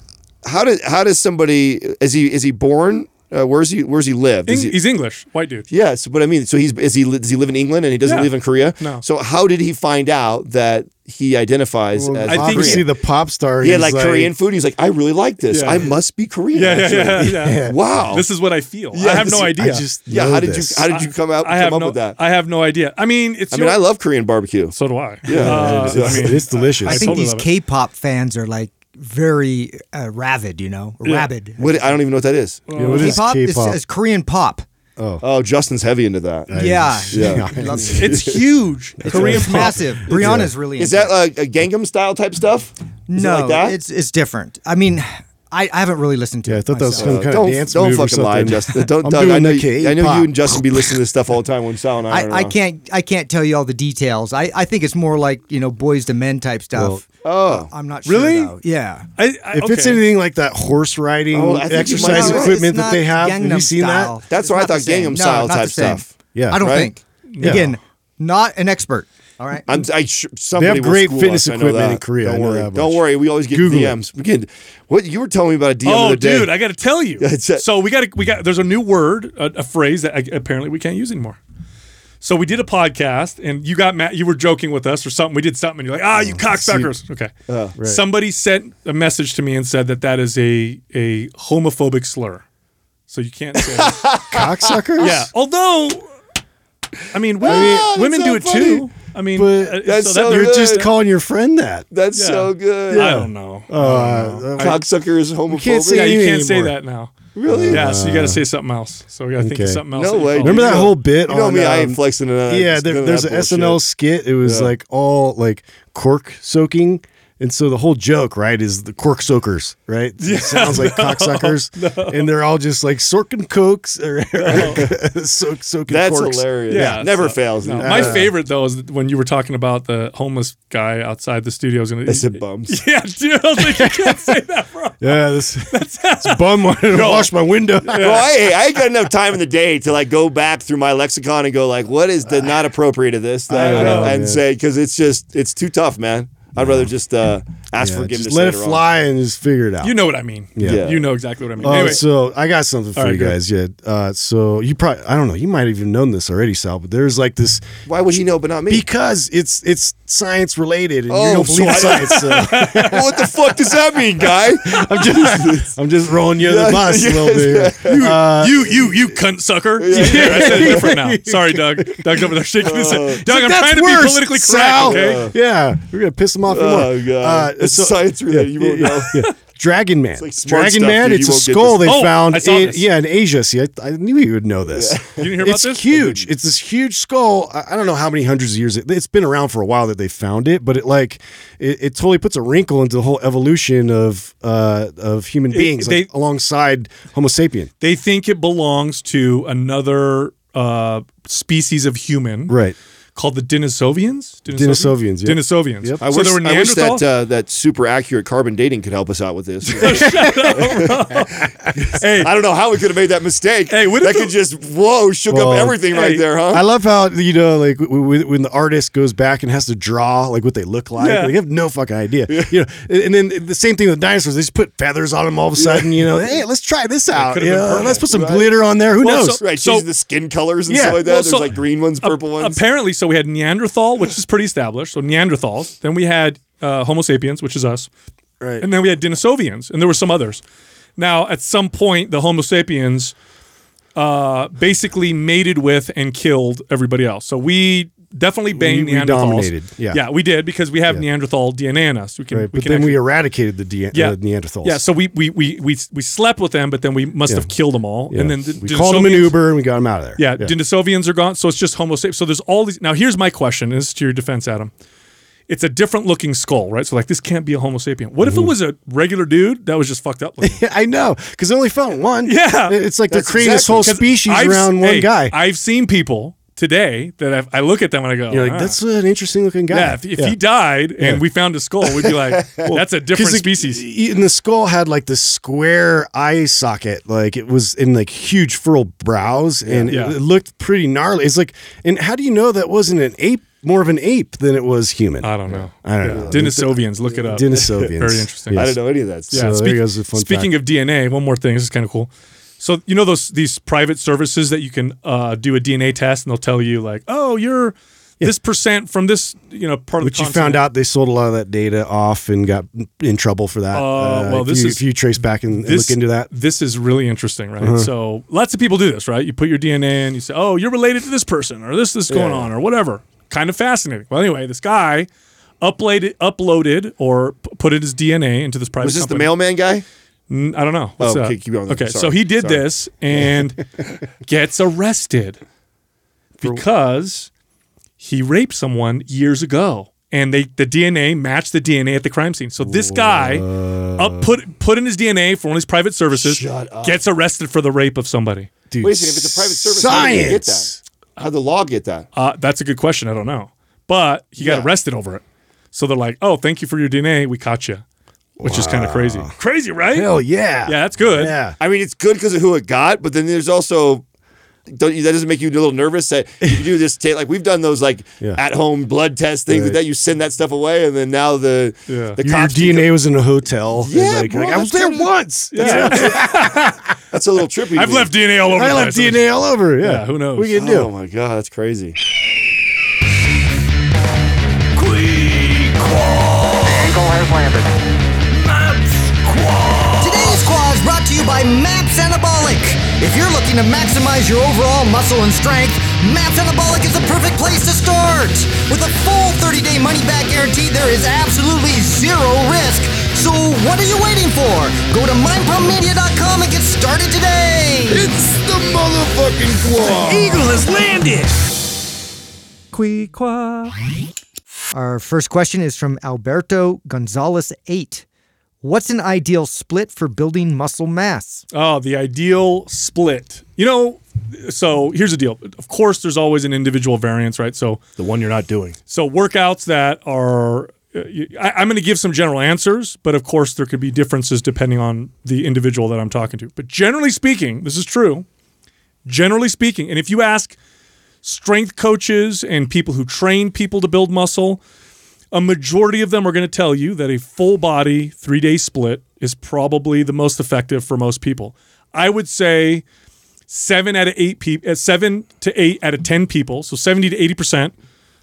how did how does somebody is he is he born? Uh, where's he where's he live? Eng- Is he, he's English, white dude. yes, but I mean, so he's is he li- does he live in England and he doesn't Yeah. live in Korea? No. So how did he find out that he identifies Well, as I think- obviously Korean? the pop star. He had is like, Korean food. He's like, I really like this. Yeah. I must be Korean. Yeah, yeah, yeah, [LAUGHS] yeah. Wow. This is what I feel. I have no idea. I just yeah. How did this. you how did you come out I have come up no, with that? I have no idea. I mean, it's. I mean, I love Korean barbecue. So do I. Yeah, Uh, it's- I mean, it's delicious. I I think totally these. K-pop fans are like very uh, rabid, you know, Yeah. rabid. What I don't even know what that is. Yeah, what is K-pop is, K-pop? is Korean pop. Oh, Justin's heavy into that. yeah, Yeah. [LAUGHS] He loves [LAUGHS] it. it's huge. [LAUGHS] Korean It's pop. massive. Brianna's really Is into that like a Gangnam style type stuff? Is it no, like that? it's it's different. I mean, I, I haven't really listened to Yeah, I it. thought that was myself. some kind don't of dance don't move or fucking lie, something. Justin. [LAUGHS] Don't, I'm Doug, I know, the you, K I know you and Justin be listening to this stuff all the time when Sal and I, I, are I can't I can't tell you all the details. I, I think it's more like you know Boyz II Men type stuff. Oh, I'm not sure. Really? though. Yeah. I, I, If it's anything like that horse riding Oh, I might exercise be equipment It's that they not have, have you Gangnam seen style. that? That's It's what I thought. Gangnam style not the type stuff. Yeah, I don't right? think. Again, not an expert. All right. I'm, I sh- somebody will great school fitness us, equipment in Korea, Don't worry. Don't worry. We always get Google. DMs. We get, what you were telling me about a DM the Oh, other day. dude, I got to tell you. A- so we got we got. There's a new word, a, a phrase that I, apparently we can't use anymore. So we did a podcast, and you got mad. You were joking with us or something. We did something, and you're like, "Ah, you cocksuckers." Okay. Somebody sent a message to me and said that that is a a homophobic slur. So you can't say. [LAUGHS] Cocksuckers? yeah. Although, I mean, women, women so do it funny. too. I mean, But uh, That's that- so You're good. just calling your friend that. That's Yeah. so good. I don't know. Uh, Cocksucker is homophobic. can't say yeah, you can't say that now. Really? Yeah, so you got to say something else. So we got to think of something else. No way. call Remember that know- whole bit You know on, me. I ain't um, flexing in that. yeah, there, there's an SNL bullshit. skit. It was Yeah. like all like cork soaking. And so the whole joke, right, is the cork soakers, right? It sounds like [LAUGHS] cocksuckers, and they're all just like sorking cokes or [LAUGHS] [LAUGHS] soak, soaking That's corks. hilarious. Yeah, Yeah, never so- fails. No, Uh, my favorite though is when you were talking about the homeless guy outside the studio. I was gonna. I said bums. Yeah, dude. I was like, you can't say that, bro. Yeah, this, this bum wanted to wash my window. Well, I, I ain't got enough time in the day to like go back through my lexicon and go like, what is the not appropriate of this, that, don't know, and man. say because it's just it's too tough, man. I'd rather just uh, ask Yeah, forgiveness. just let it later on. fly and just figure it out. You know what I mean. Yeah. You know exactly what I mean. Oh, anyway, so I got something for All right, you good. guys. Yeah. Uh, so you probably I don't know. You might have even known this already, Sal. But there's like this Why would you know, but not me? because it's it's science related, and Oh, you don't so believe I- science. So [LAUGHS] Well, what the fuck does that mean, guy? [LAUGHS] I'm just I'm just rolling you under the bus a little bit. here. Uh, you, you, you cunt sucker. Yeah, I said it different now. Sorry, Doug. Doug's over there shaking his head. Doug, I'm That's trying to be politically correct. Sal. Okay. Yeah, we're gonna piss them off even Oh more. god, Uh, it's so- science related. you won't know. yeah. [LAUGHS] Dragon Man. like Dragon stuff, Man. dude. It's a skull this. they Oh, found I saw in this. yeah in Asia. See, I, I knew you would know this. [LAUGHS] You didn't hear about this? it's this? huge. It's this huge skull. I, I don't know how many hundreds of years. It, it's been around for a while that they found it, but it like it, it totally puts a wrinkle into the whole evolution of uh, of human beings, like, they- alongside Homo sapien. They think it belongs to another uh, species of human Right. Called the Denisovians. Denisovians, yep. Denisovians. Yep. I so wish, there were I wish Neanderthals. that uh, that super accurate carbon dating could help us out with this. [LAUGHS] [LAUGHS] hey, I don't know how we could have made that mistake. Hey, what if that the- could just whoa shook Well, up everything hey, right there, huh? I love how you know, like w- w- when the artist goes back and has to draw like what they look like. Yeah. Like, you have no fucking idea. You know, and then the same thing with dinosaurs. They just put feathers on them all of a sudden. You know, hey, let's try this out. could've You know, let's put some right? glitter on there. Who Well, knows? so- right, changing the skin colors and Yeah, stuff like that. well, There's so- like green ones, purple ones. Apparently, so we had Neanderthal, which is pretty established. So Neanderthals. Then we had uh, Homo sapiens, which is us. Right. And then we had Denisovians, and there were some others. Now, at some point, the Homo sapiens uh, basically mated with and killed everybody else. So we definitely banged We- we Neanderthals. dominated, yeah. yeah, we did because we have Neanderthal DNA in us. We can, Right, we but can then we eradicated the de- yeah, uh, Neanderthals. Yeah, so we we, we we we slept with them, but then we must Yeah. have killed them all. Yeah. And then the we called them an Uber and we got them out of there. yeah, Denisovians are gone. So it's just Homo sapiens. So there's all these. Now here's my question. This is to your defense, Adam. It's a different looking skull, right? So like this can't be a Homo sapien. What Mm-hmm. if it was a regular dude that was just fucked up? [LAUGHS] I know, because they only found one. Yeah. it's like they're creating this exactly- whole 'Cause species I've- around one hey, guy. I've seen people today that I've, I look at them and I go, You're like, "Ah." that's an interesting looking guy. yeah. If, if he died and we found a skull, we'd be like, [LAUGHS] that's a different 'Cause it- species. And the skull had like this square eye socket, like it was in like huge furrowed brows, and Yeah. It, it looked pretty gnarly. It's like, and how do you know that wasn't an ape, more of an ape than it was human? I don't know. I don't know. Denisovians, look it up. Denisovians. [LAUGHS] Very interesting. I don't know any of that. So Stuff. Yeah. there speak- goes a fun speaking fact. of DNA, one more thing. This is kind of cool. So you know those these private services that you can uh, do a DNA test and they'll tell you like, oh, you're this percent from this you know part of Which the you found out they sold a lot of that data off and got in trouble for that. Uh, well, if this you, is- if you trace back and, and This, look into that. Uh-huh. This is really interesting, right? So lots of people do this, right? You put your DNA in, you say, oh, you're related to this person or this this is going on or whatever. Kind of fascinating. Well, anyway, this guy uploaded uploaded or p- put his DNA into this private. Was this the mailman guy? N- I don't know. What's Oh, up? okay, keep going then. Okay, so he did Sorry. this and [LAUGHS] gets arrested because he raped someone years ago and they the DNA matched the DNA at the crime scene. So this guy up put put in his DNA for one of his private services, Shut up. gets arrested for the rape of somebody. Dude, Wait a second, if it's a private service, how did they get science. that? How'd the law get that? Uh, that's a good question. I don't know, but he got Yeah. arrested over it. So they're like, "Oh, thank you for your DNA. We caught you," which is kind of crazy. Crazy, right? Hell yeah. Yeah, that's good. Yeah. I mean, it's good because of who it got, but then there's also don't you, that doesn't make you a little nervous that [LAUGHS] you do this ta- like we've done those like Yeah. at home blood test things Right. that you send that stuff away and then now the Yeah. the Your cops DNA was in a hotel. and Yeah, like, bro, like, I was there kinda- once. [LAUGHS] [LAUGHS] that's a little trippy. I've me. left DNA all over. I the left place. DNA all over. Yeah. Yeah, who knows? we you can do? Oh my god, that's crazy. Today's to you by MAPS Anabolic. If you're looking to maximize your overall muscle and strength, MAPS Anabolic is the perfect place to start. With a full 30-day money-back guarantee, there is absolutely zero risk. So what are you waiting for? Go to mindpumpmedia.com and get started today. It's the motherfucking quad. Eagle has landed. Qua. Our first question is from Alberto Gonzalez 8. What's an ideal split for building muscle mass? Oh, the ideal split. You know, so here's the deal. Of course, there's always an individual variance, right? So, The one you're not doing. so workouts that are. uh, I, I'm going to give some general answers, but of course, there could be differences depending on the individual that I'm talking to. But generally speaking, this is true. Generally speaking, and if you ask strength coaches and people who train people to build muscle, a majority of them are going to tell you that a full body three day split is probably the most effective for most people. I would say seven out of eight people, uh, seven to eight out of 10 people, so 70 to 80%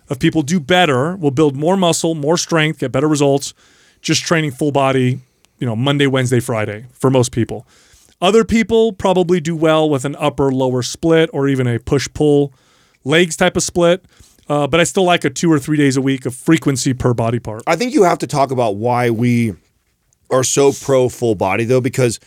of people do better, will build more muscle, more strength, get better results, just training full body, you know, Monday, Wednesday, Friday for most people. Other people probably do well with an upper lower split or even a push pull legs type of split. Uh, but I still like a two or three days a week of frequency per body part. I think you have to talk about why we are so pro full body though, because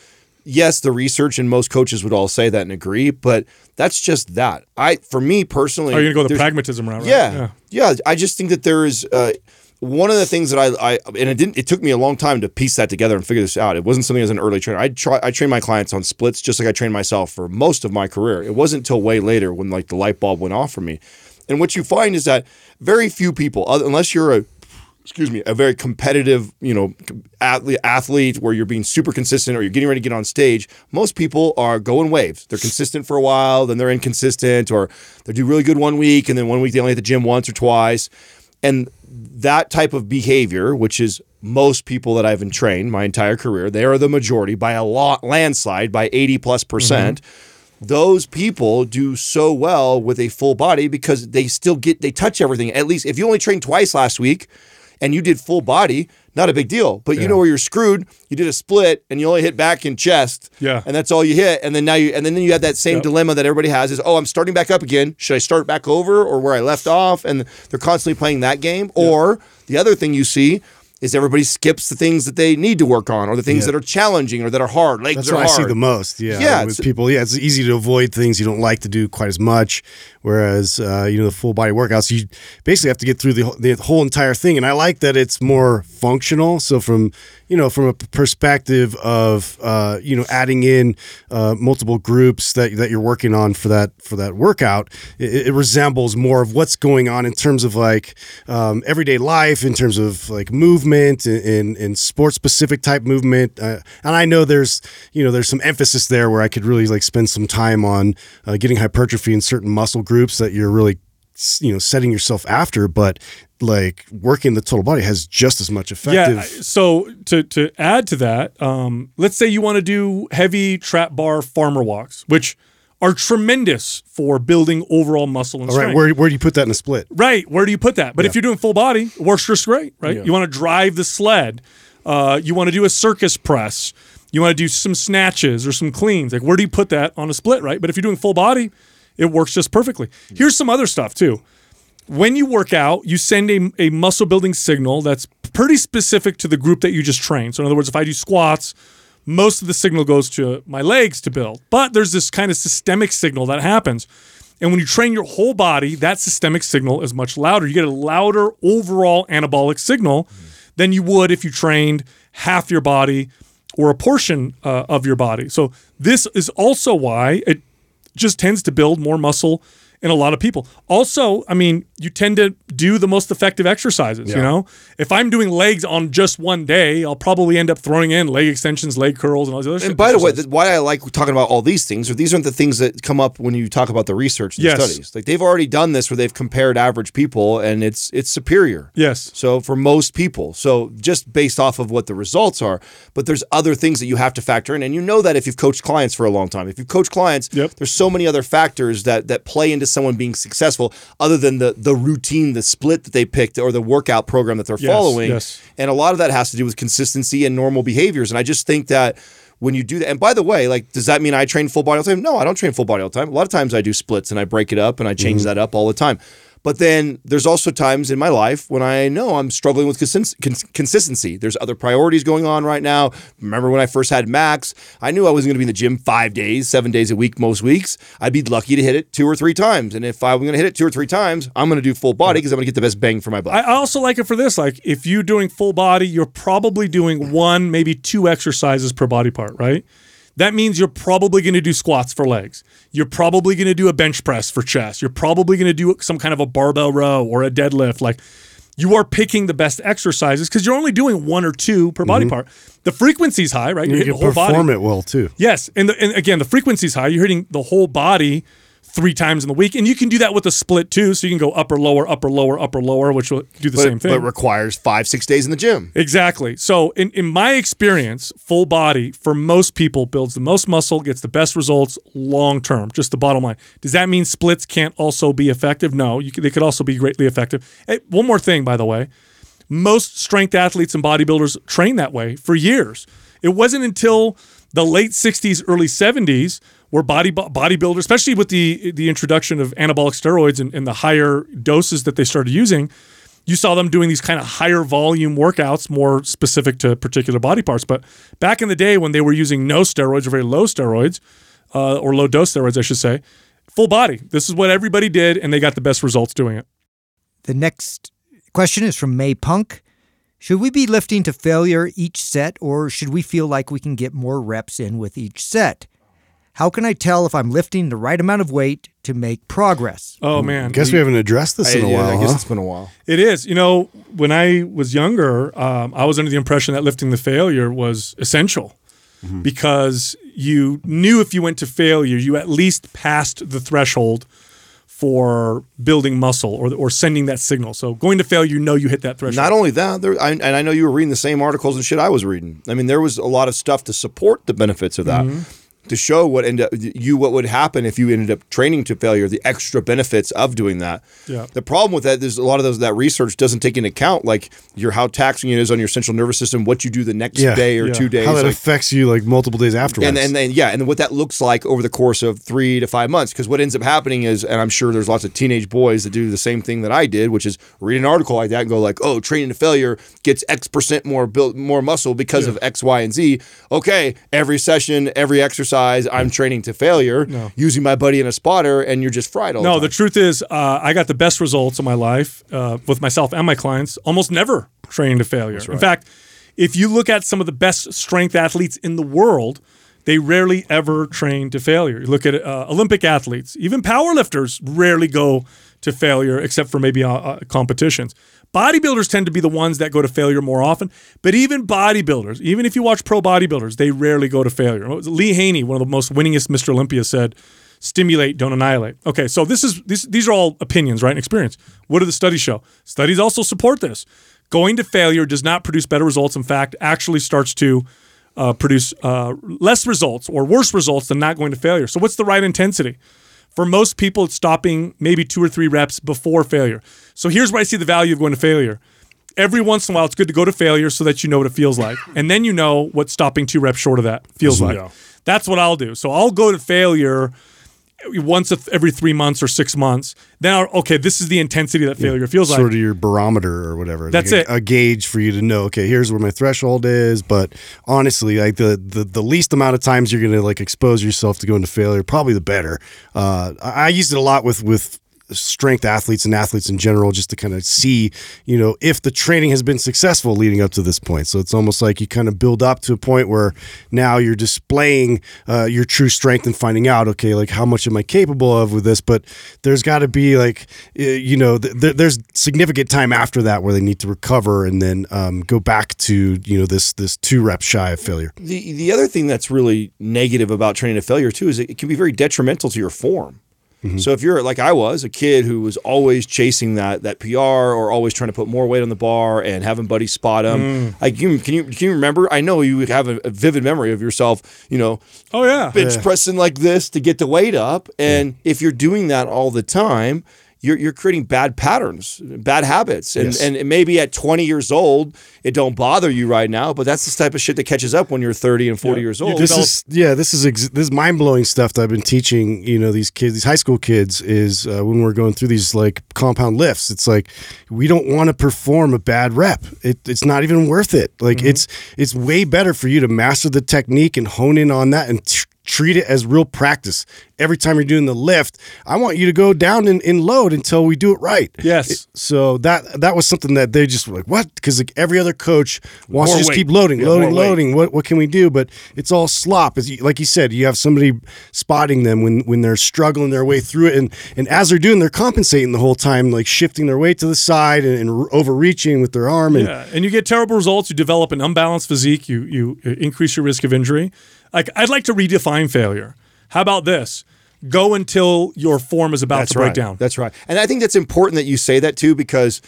yes, the research and most coaches would all say that and agree, but that's just that. I, for me personally, Are you gonna go the pragmatism route? Right? Yeah, yeah, I just think that there is uh, one of the things that I, I and it didn't. It took me a long time to piece that together and figure this out. It wasn't something as an early trainer. I try. I train my clients on splits just like I trained myself for most of my career. It wasn't until way later when like the light bulb went off for me. And what you find is that very few people, unless you're a excuse me, a very competitive, you know, athlete, athlete where you're being super consistent or you're getting ready to get on stage, most people are going waves. They're consistent for a while, then they're inconsistent, or they do really good one week, and then one week they only hit the gym once or twice. And that type of behavior, which is most people that I've been trained my entire career, they are the majority by a lot landslide by 80 plus percent mm-hmm. Those people do so well with a full body because they still get they touch everything. At least if you only trained twice last week and you did full body not a big deal. But you know where you're screwed. You did a split and you only hit back and chest. Yeah. and that's all you hit. And then now you and then you have that same Yep. dilemma that everybody has is oh i'm starting back up again. Should i start back over or where i left off? And they're constantly playing that game. Or the other thing you see is everybody skips the things that they need to work on or the things Yeah. that are challenging or that are hard legs That's are what I see the most. Yeah, Yeah, with it's- people. Yeah, it's easy to avoid things you don't like to do quite as much. Whereas, uh, you know, the full body workouts, you basically have to get through the whole- the whole entire thing. And I like that it's more functional. So from you know, from a perspective of uh, you know, adding in uh, multiple groups that that you're working on for that for that workout, it, it resembles more of what's going on in terms of like um, everyday life, in terms of like movement and and, and sports specific type movement. Uh, and I know there's you know there's some emphasis there where I could really like spend some time on uh, getting hypertrophy in certain muscle groups that you're really you know setting yourself after, but like working the total body has just as much effective. Yeah. So to to add to that, um, let's say you want to do heavy trap bar farmer walks, which are tremendous for building overall muscle and All strength. right, where, where do you put that in a split? Right. Where do you put that? But if you're doing full body, it works just great, right? You want to drive the sled. Uh, you want to do a circus press. You want to do some snatches or some cleans. Like, where do you put that on a split, right? But if you're doing full body, it works just perfectly. Here's some other stuff, too. When you work out, you send a, a muscle building signal that's pretty specific to the group that you just trained. So, in other words, if I do squats, most of the signal goes to my legs to build. But there's this kind of systemic signal that happens. And when you train your whole body, that systemic signal is much louder. You get a louder overall anabolic signal than you would if you trained half your body or a portion uh, of your body. So this is also why it just tends to build more muscle in a lot of people. Also, I mean, you tend to do the most effective exercises, you know? If I'm doing legs on just one day, I'll probably end up throwing in leg extensions, leg curls, and all these other And by the way, why I like talking about all these things, or these aren't the things that come up when you talk about the research and the Yes. studies. Like they've already done this where they've compared average people, and it's it's superior. Yes. So for most people, so just based off of what the results are, but there's other things that you have to factor in, and you know that if you've coached clients for a long time, if you've coached clients, Yep. there's so many other factors that that play into someone being successful, other than the the routine, the split that they picked, or the workout program that they're Yes, following. yes. And a lot of that has to do with consistency and normal behaviors. And I just think that when you do that, and by the way, like, does that mean I train full body all the time? No, I don't train full body all the time. A lot of times I do splits and I break it up and I change mm-hmm. that up all the time. But then there's also times in my life when I know I'm struggling with cons- consistency. There's other priorities going on right now. Remember when I first had Max, I knew I wasn't going to be in the gym five days, seven days a week, most weeks. I'd be lucky to hit it two or three times. And if I'm going to hit it two or three times, I'm going to do full body because I'm going to get the best bang for my buck. I also like it for this. Like, if you're doing full body, you're probably doing one, maybe two exercises per body part, right? That means you're probably going to do squats for legs. You're probably going to do a bench press for chest. You're probably going to do some kind of a barbell row or a deadlift. Like, you are picking the best exercises because you're only doing one or two per body mm-hmm. part. The frequency's high, right? You're You hitting can the whole body. perform it well too. Yes, and, the, and again, the frequency's high. You're hitting the whole body three times in the week, and you can do that with a split too. So you can go upper, lower, upper, lower, upper, lower, which will do the but, same thing. but requires five, six days in the gym. Exactly. So, in, in my experience, full body for most people builds the most muscle, gets the best results long term. Just the bottom line. Does that mean splits can't also be effective? No, you could, they could also be greatly effective. Hey, one more thing, by the way. Most strength athletes and bodybuilders train that way for years. It wasn't until the late 60s, early 70s where body bodybuilders, especially with the the introduction of anabolic steroids and, and the higher doses that they started using, you saw them doing these kind of higher volume workouts, more specific to particular body parts. But back in the day when they were using no steroids or very low steroids, uh, or low dose steroids, I should say, full body. This is what everybody did, and they got the best results doing it. The next question is from May Punk. Should we be lifting to failure each set, or should we feel like we can get more reps in with each set? How can I tell if I'm lifting the right amount of weight to make progress? Oh man, I Guess we haven't addressed this I, in a yeah, while. I guess huh? it's been a while. It is. You know, when I was younger, um, I was under the impression that lifting the failure was essential because you knew if you went to failure, you at least passed the threshold for building muscle or, or sending that signal. So going to failure, you know you hit that threshold. Not only that, there, I, and I know you were reading the same articles and shit I was reading. I mean, there was a lot of stuff to support the benefits of that. Mm-hmm. To show what ended up, you what would happen if you ended up training to failure, the extra benefits of doing that. Yeah. The problem with that is a lot of those that research doesn't take into account like your how taxing it is on your central nervous system, what you do the next Yeah. day or Yeah. two days. How that like- affects you like multiple days afterwards. and and then yeah, and what that looks like over the course of three to five months. Because what ends up happening is, and I'm sure there's lots of teenage boys that do the same thing that I did, which is read an article like that and go like, oh, training to failure gets X percent more built more muscle because of X, Y, and Z. Okay, every session, every exercise, I'm training to failure using my buddy in a spotter, and you're just fried all No, the the truth is, uh, I got the best results of my life uh, with myself and my clients. Almost never training to failure. In fact, if you look at some of the best strength athletes in the world, they rarely ever train to failure. You look at uh, Olympic athletes, even powerlifters rarely go to failure, except for maybe uh, uh, competitions. Bodybuilders tend to be the ones that go to failure more often, but even bodybuilders, even if you watch pro bodybuilders, they rarely go to failure. Lee Haney, one of the most winningest Mr. Olympia, said, stimulate, don't annihilate. Okay, so this is these these are all opinions, right? And experience. What do the studies show? Studies also support this. Going to failure does not produce better results. In fact, actually starts to uh, produce uh, less results or worse results than not going to failure. So, what's the right intensity? For most people, it's stopping maybe two or three reps before failure. So, here's where I see the value of going to failure. Every once in a while, it's good to go to failure so that you know what it feels like. And then you know what stopping two reps short of that feels like. That's what I'll do. So, I'll go to failure once a th- every three months or six months, Now, okay, this is the intensity that failure feels like. sort of your barometer or whatever. That's like a, it. A gauge for you to know. Okay, here's where my threshold is. But honestly, like the the, the least amount of times you're gonna like expose yourself to going to failure, probably the better. Uh, I, I used it a lot with with strength athletes and athletes in general just to kind of see you know if the training has been successful leading up to this point. So it's almost like you kind of build up to a point where now you're displaying uh, your true strength and finding out okay like how much am i capable of with this? But there's got to be like you know th- th- there's significant time after that where they need to recover and then um, go back to you know this this two reps shy of failure. The the other thing that's really negative about training to failure too is it can be very detrimental to your form. Mm-hmm. So if you're like I was, a kid who was always chasing that that PR or always trying to put more weight on the bar and having buddies spot him, mm. like you can you can you remember? I know you have a, a vivid memory of yourself, you know, oh yeah, bench pressing like this to get the weight up, and if you're doing that all the time. You're, you're creating bad patterns, bad habits, and Yes. and maybe at 20 years old it don't bother you right now, but that's the type of shit that catches up when you're 30 and 40 Yeah. years old. this develop- is yeah this is ex- this mind blowing stuff that I've been teaching you know these kids these high school kids is uh, when we're going through these like compound lifts it's like we don't want to perform a bad rep it, it's not even worth it like Mm-hmm. it's it's way better for you to master the technique and hone in on that and treat it as real practice every time you're doing the lift I want you to go down and, in load until we do it right Yes. so that that was something that they just were like what because like every other coach wants More to just weight. keep loading Yeah, loading weight. loading what what can we do? But it's all slop. As you, like you said, you have somebody spotting them when when they're struggling their way through it, and and as they're doing, they're compensating the whole time, like shifting their weight to the side and, and overreaching with their arm. And Yeah, and you get terrible results. You develop an unbalanced physique. You you increase your risk of injury. Like I'd like to redefine failure. How about this? Go until your form is about to break right. down. That's right. And I think that's important that you say that too, because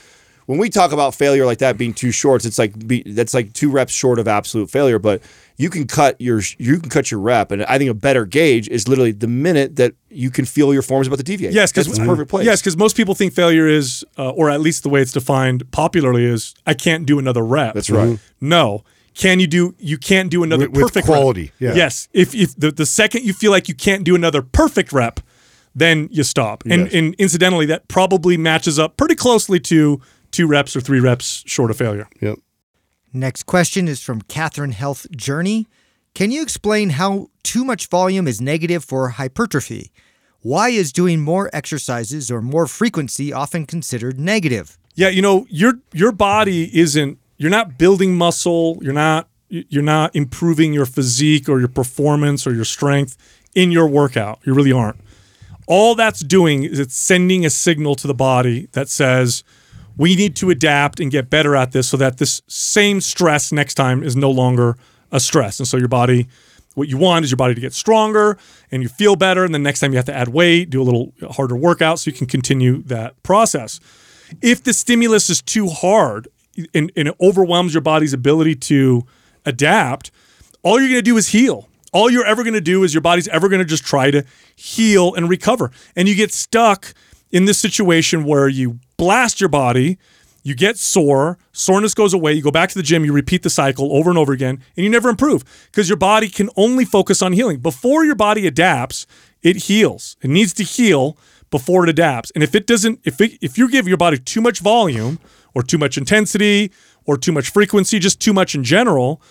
when we talk about failure like that being too short, it's like be, that's like two reps short of absolute failure. But you can cut your you can cut your rep, and I think a better gauge is literally the minute that you can feel your form is about to deviate. Yes, because it's perfect place. Yes, because most people think failure is, uh, or at least the way it's defined popularly is, I can't do another rep. That's right. No, can you do? You can't do another With- with perfect rep. quality, yeah. Yes, if if the, the second you feel like you can't do another perfect rep, then you stop. And Yes. and incidentally, that probably matches up pretty closely to two reps or three reps short of failure. yep. Next question is from Catherine Health Journey. Can you explain how too much volume is negative for hypertrophy? Why is doing more exercises or more frequency often considered negative? Yeah, you know, your your body isn't you're not building muscle, you're not you're not improving your physique or your performance or your strength in your workout. You really aren't. All that's doing is it's sending a signal to the body that says we need to adapt and get better at this so that this same stress next time is no longer a stress. And so your body what you want is your body to get stronger and you feel better and the next time you have to add weight, do a little harder workout so you can continue that process if the stimulus is too hard and, and it overwhelms your body's ability to adapt, all you're going to do is heal. All you're ever going to do is your body's ever going to just try to heal and recover. And you get stuck in this situation where you blast your body, you get sore, soreness goes away, you go back to the gym, you repeat the cycle over and over again, and you never improve because your body can only focus on healing. Before your body adapts, it heals. It needs to heal before it adapts. And if it doesn't, if it, if you give your body too much volume or too much intensity or too much frequency, just too much in general,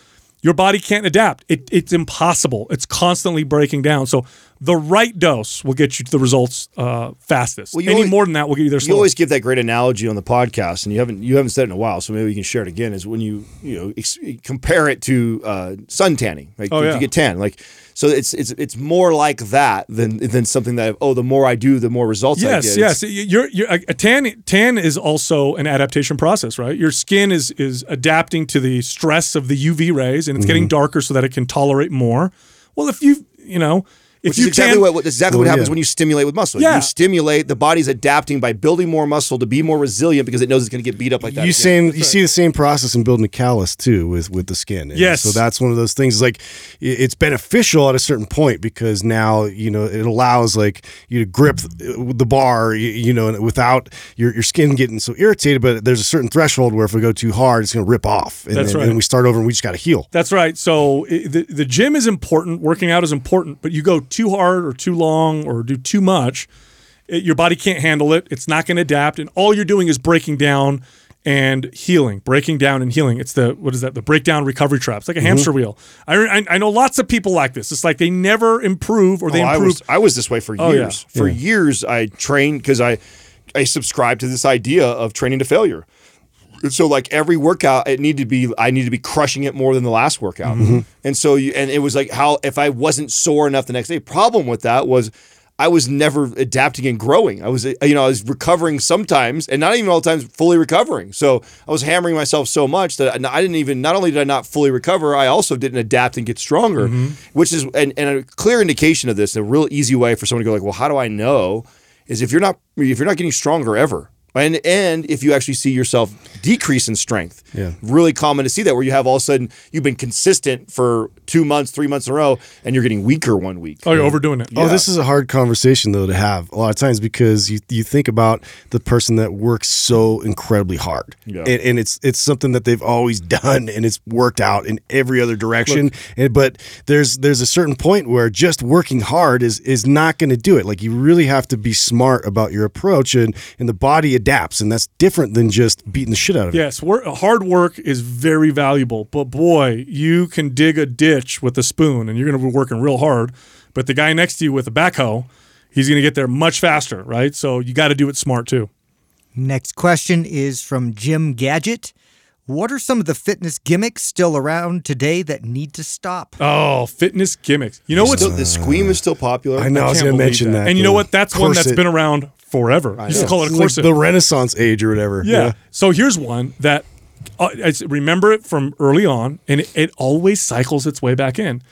your body can't adapt. It, it's impossible. It's constantly breaking down. So the right dose will get you to the results uh, fastest. Well, Any always- more than that will get you there You always give that great analogy on the podcast, and you haven't you haven't said it in a while, so maybe we can share it again. Is when you you know ex- compare it to uh, sun tanning, like Oh, yeah. you get tan, like so it's it's it's more like that than than something that oh the more I do, the more results I Yes, get. yes. You're, you're, a tan tan is also an adaptation process, right? Your skin is is adapting to the stress of the UV rays, and it's Mm-hmm. getting darker so that it can tolerate more. Well, if you you know if you exactly tan, what, what exactly what happens yeah. when you stimulate with muscle. Yeah. You stimulate the body's adapting by building more muscle to be more resilient because it knows it's going to get beat up like that. You again. same you see the same process in building a callus too with with the skin. And Yes. So that's one of those things. Like it's beneficial at a certain point because now you know it allows like you to grip uh, the bar. You, you know without your your skin getting so irritated. But there's a certain threshold where if we go too hard, it's going to rip off. And That's then, right. And we start over and we just got to heal. That's right. So the the gym is important, working out is important, but you go too hard or too long or do too much, it, your body can't handle it. It's not going to adapt, and all you're doing is breaking down and healing, breaking down and healing. It's the what is that? The breakdown recovery trap. It's like a Mm-hmm. hamster wheel. I, I I know lots of people like this. It's like they never improve or they Oh, I improve. was I was this way for Oh, yeah. years. For years, I trained because I I subscribed to this idea of training to failure. And So like every workout, it needed to be I needed to be crushing it more than the last workout. Mm-hmm. And so you and it was like how if I wasn't sore enough the next day. Problem with that was. I was never adapting and growing. I was, you know, I was recovering sometimes, and not even all the times fully recovering. So I was hammering myself so much that I didn't even. Not only did I not fully recover, I also didn't adapt and get stronger, which is and, and a clear indication of this. A real easy way for someone to go like, well, how do I know? Is if you're not if you're not getting stronger ever, and and if you actually see yourself decrease in strength. Yeah. really common to see that where you have all of a sudden you've been consistent for two months, three months in a row, and you're getting weaker one week. oh, you're overdoing it. Oh, this is a hard conversation though to have a lot of times because you you think about the person that works so incredibly hard, Yeah. and, and it's it's something that they've always done and it's worked out in every other direction. and but there's there's a certain point where just working hard is is not going to do it. Like you really have to be smart about your approach, and and the body adapts, and that's different than just beating the shit out of it. Yes, work, hard work is very valuable, but boy, you can dig a ditch with a spoon and you're going to be working real hard. But the guy next to you with a backhoe, he's going to get there much faster, right? So you got to do it smart too. Next question is from Jim Gadget. What are some of the fitness gimmicks still around today that need to stop? Oh, fitness gimmicks. You know what's Still, the squeam is still popular. I know. I, was going to mention that. And you know what? That's one that's corset. been around forever. You used to call it a It's like the Renaissance age or whatever. Yeah. So here's one that uh, I remember it from early on, and it, it always cycles its way back in.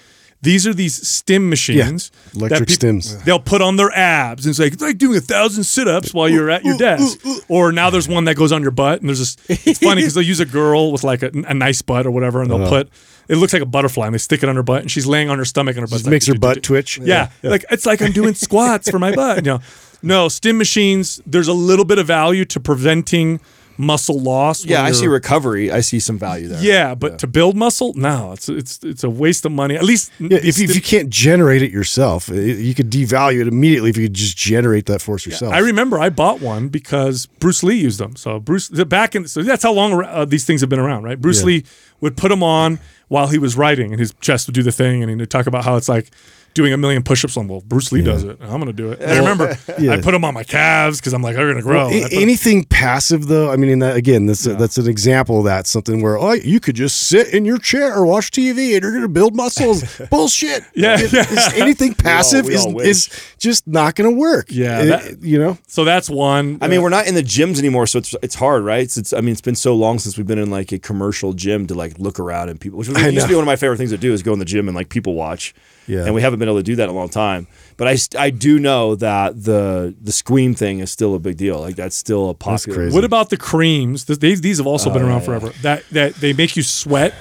These are these stim machines. that electric peop- stims. They'll put on their abs and it's like it's like doing a thousand sit-ups while you're at your desk. Or now there's one that goes on your butt, and there's this. It's funny because they'll use a girl with like a, a nice butt or whatever, and they'll put. It looks like a butterfly, and they stick it on her butt, and she's laying on her stomach, and her butt Just makes her butt twitch. yeah, like it's like I'm doing squats for my butt. You know, no stim machines. There's a little bit of value to preventing muscle loss. yeah, I see recovery. I see some value there. Yeah, but to build muscle, no, it's it's it's a waste of money. At least Yeah, if, you- if you can't generate it yourself, you could devalue it immediately if you could just generate that force yourself. I remember I bought one because Bruce Lee used them. So Bruce back in so that's how long uh, these things have been around, right? Bruce Yeah. Lee would put them on while he was writing, and his chest would do the thing, and he'd talk about how it's like doing a million push-ups. On well, Bruce Lee does it. I'm gonna do it. And I remember uh, Yeah. I put them on my calves because I'm like they're gonna grow. A- I put 'em- anything passive though, I mean, in that again, that's a, that's an example of that something where oh, you could just sit in your chair or watch TV and you're going to build muscles. [LAUGHS] Bullshit. Yeah, It- yeah. it's- anything [LAUGHS] passive we is all wish. is just not going to work. Yeah, It- that- you know. so that's one. I mean, we're not in the gyms anymore, so it's it's hard, right? It's, it's I mean, it's been so long since we've been in like a commercial gym to like look around and people, which used to be one of my favorite things to do is go in the gym and like people watch. Yeah. And we haven't been able to do that in a long time. But I, I do know that the the scream thing is still a big deal. Like that's still a popular. crazy. What about the creams? Th- These these have also Oh, been around forever. That that they make you sweat,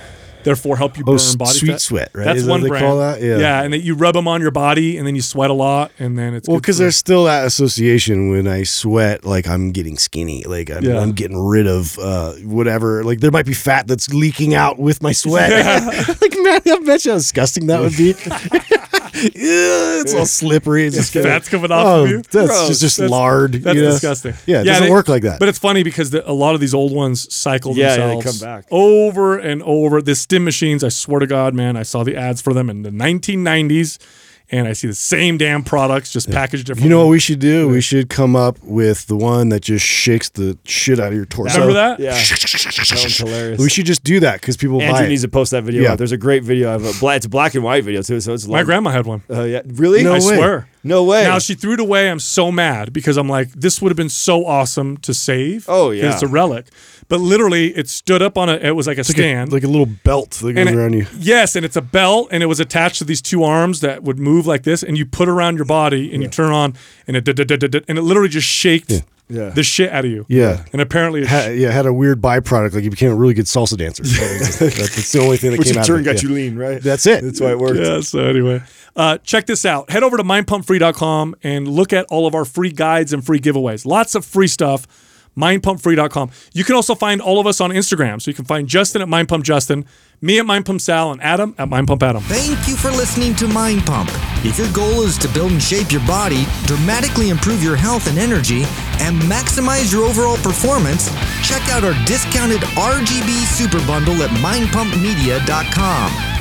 therefore help you burn s- body sweet fat. sweat, right? That's Is that one what they brand. call that? Yeah. yeah, and then you rub them on your body, and then you sweat a lot, and then it's Well, because there's still that association when I sweat, like I'm getting skinny, like I'm, Yeah. I'm getting rid of uh, whatever. Like there might be fat that's leaking out with my sweat. [LAUGHS] [LAUGHS] like man, I bet you how disgusting that would be. [LAUGHS] Ew, it's all slippery. It's just fat's coming off oh, of you. That's Gross. just, just That's- lard. That's you know? disgusting. Yeah, it doesn't they- work like that. But it's funny because the, a lot of these old ones cycle Yeah, yeah, they themselves come back. over and over. The stim machines, I swear to God, man, I saw the ads for them in the 1990s, and I see the same damn products just packaged differently. you know what we should do? We should come up with the one that just shakes the shit out of your torso. Remember that? Yeah, [LAUGHS] that one's hilarious. We should just do that because people buy Andrew it. needs to post that video. Yeah. Out. There's a great video of a black. It's a black and white video too. So it's My long. grandma had one. Uh, yeah, really? No I way. swear. No way. Now she threw it away. I'm so mad because I'm like, this would have been so awesome to save. Oh yeah. it's a relic. But literally, it stood up on a. It was like a like a, stand, like a little belt that goes and it- around you. Yes, and it's a belt, and it was attached to these two arms that would move like this, and you put around your body, and you turn on, and it, and it literally just shaked Yeah. The shit out of you. Yeah. and apparently, it Ha- yeah, had a weird byproduct. Like you became a really good salsa dancer. [LAUGHS] that's, that's the only thing that Which came in out turn of it. got yeah. you lean, right? That's it. That's why it worked. Yeah, so anyway, uh, check this out. Head over to mindpumpfree.com and look at all of our free guides and free giveaways. Lots of free stuff. Mindpumpfree.com. You can also find all of us on Instagram. So you can find Justin at mindpumpjustin, me at mindpumpsal, and Adam at mindpumpadam. Thank you for listening to Mind Pump. If your goal is to build and shape your body, dramatically improve your health and energy, and maximize your overall performance, check out our discounted RGB Super Bundle at mindpumpmedia.com.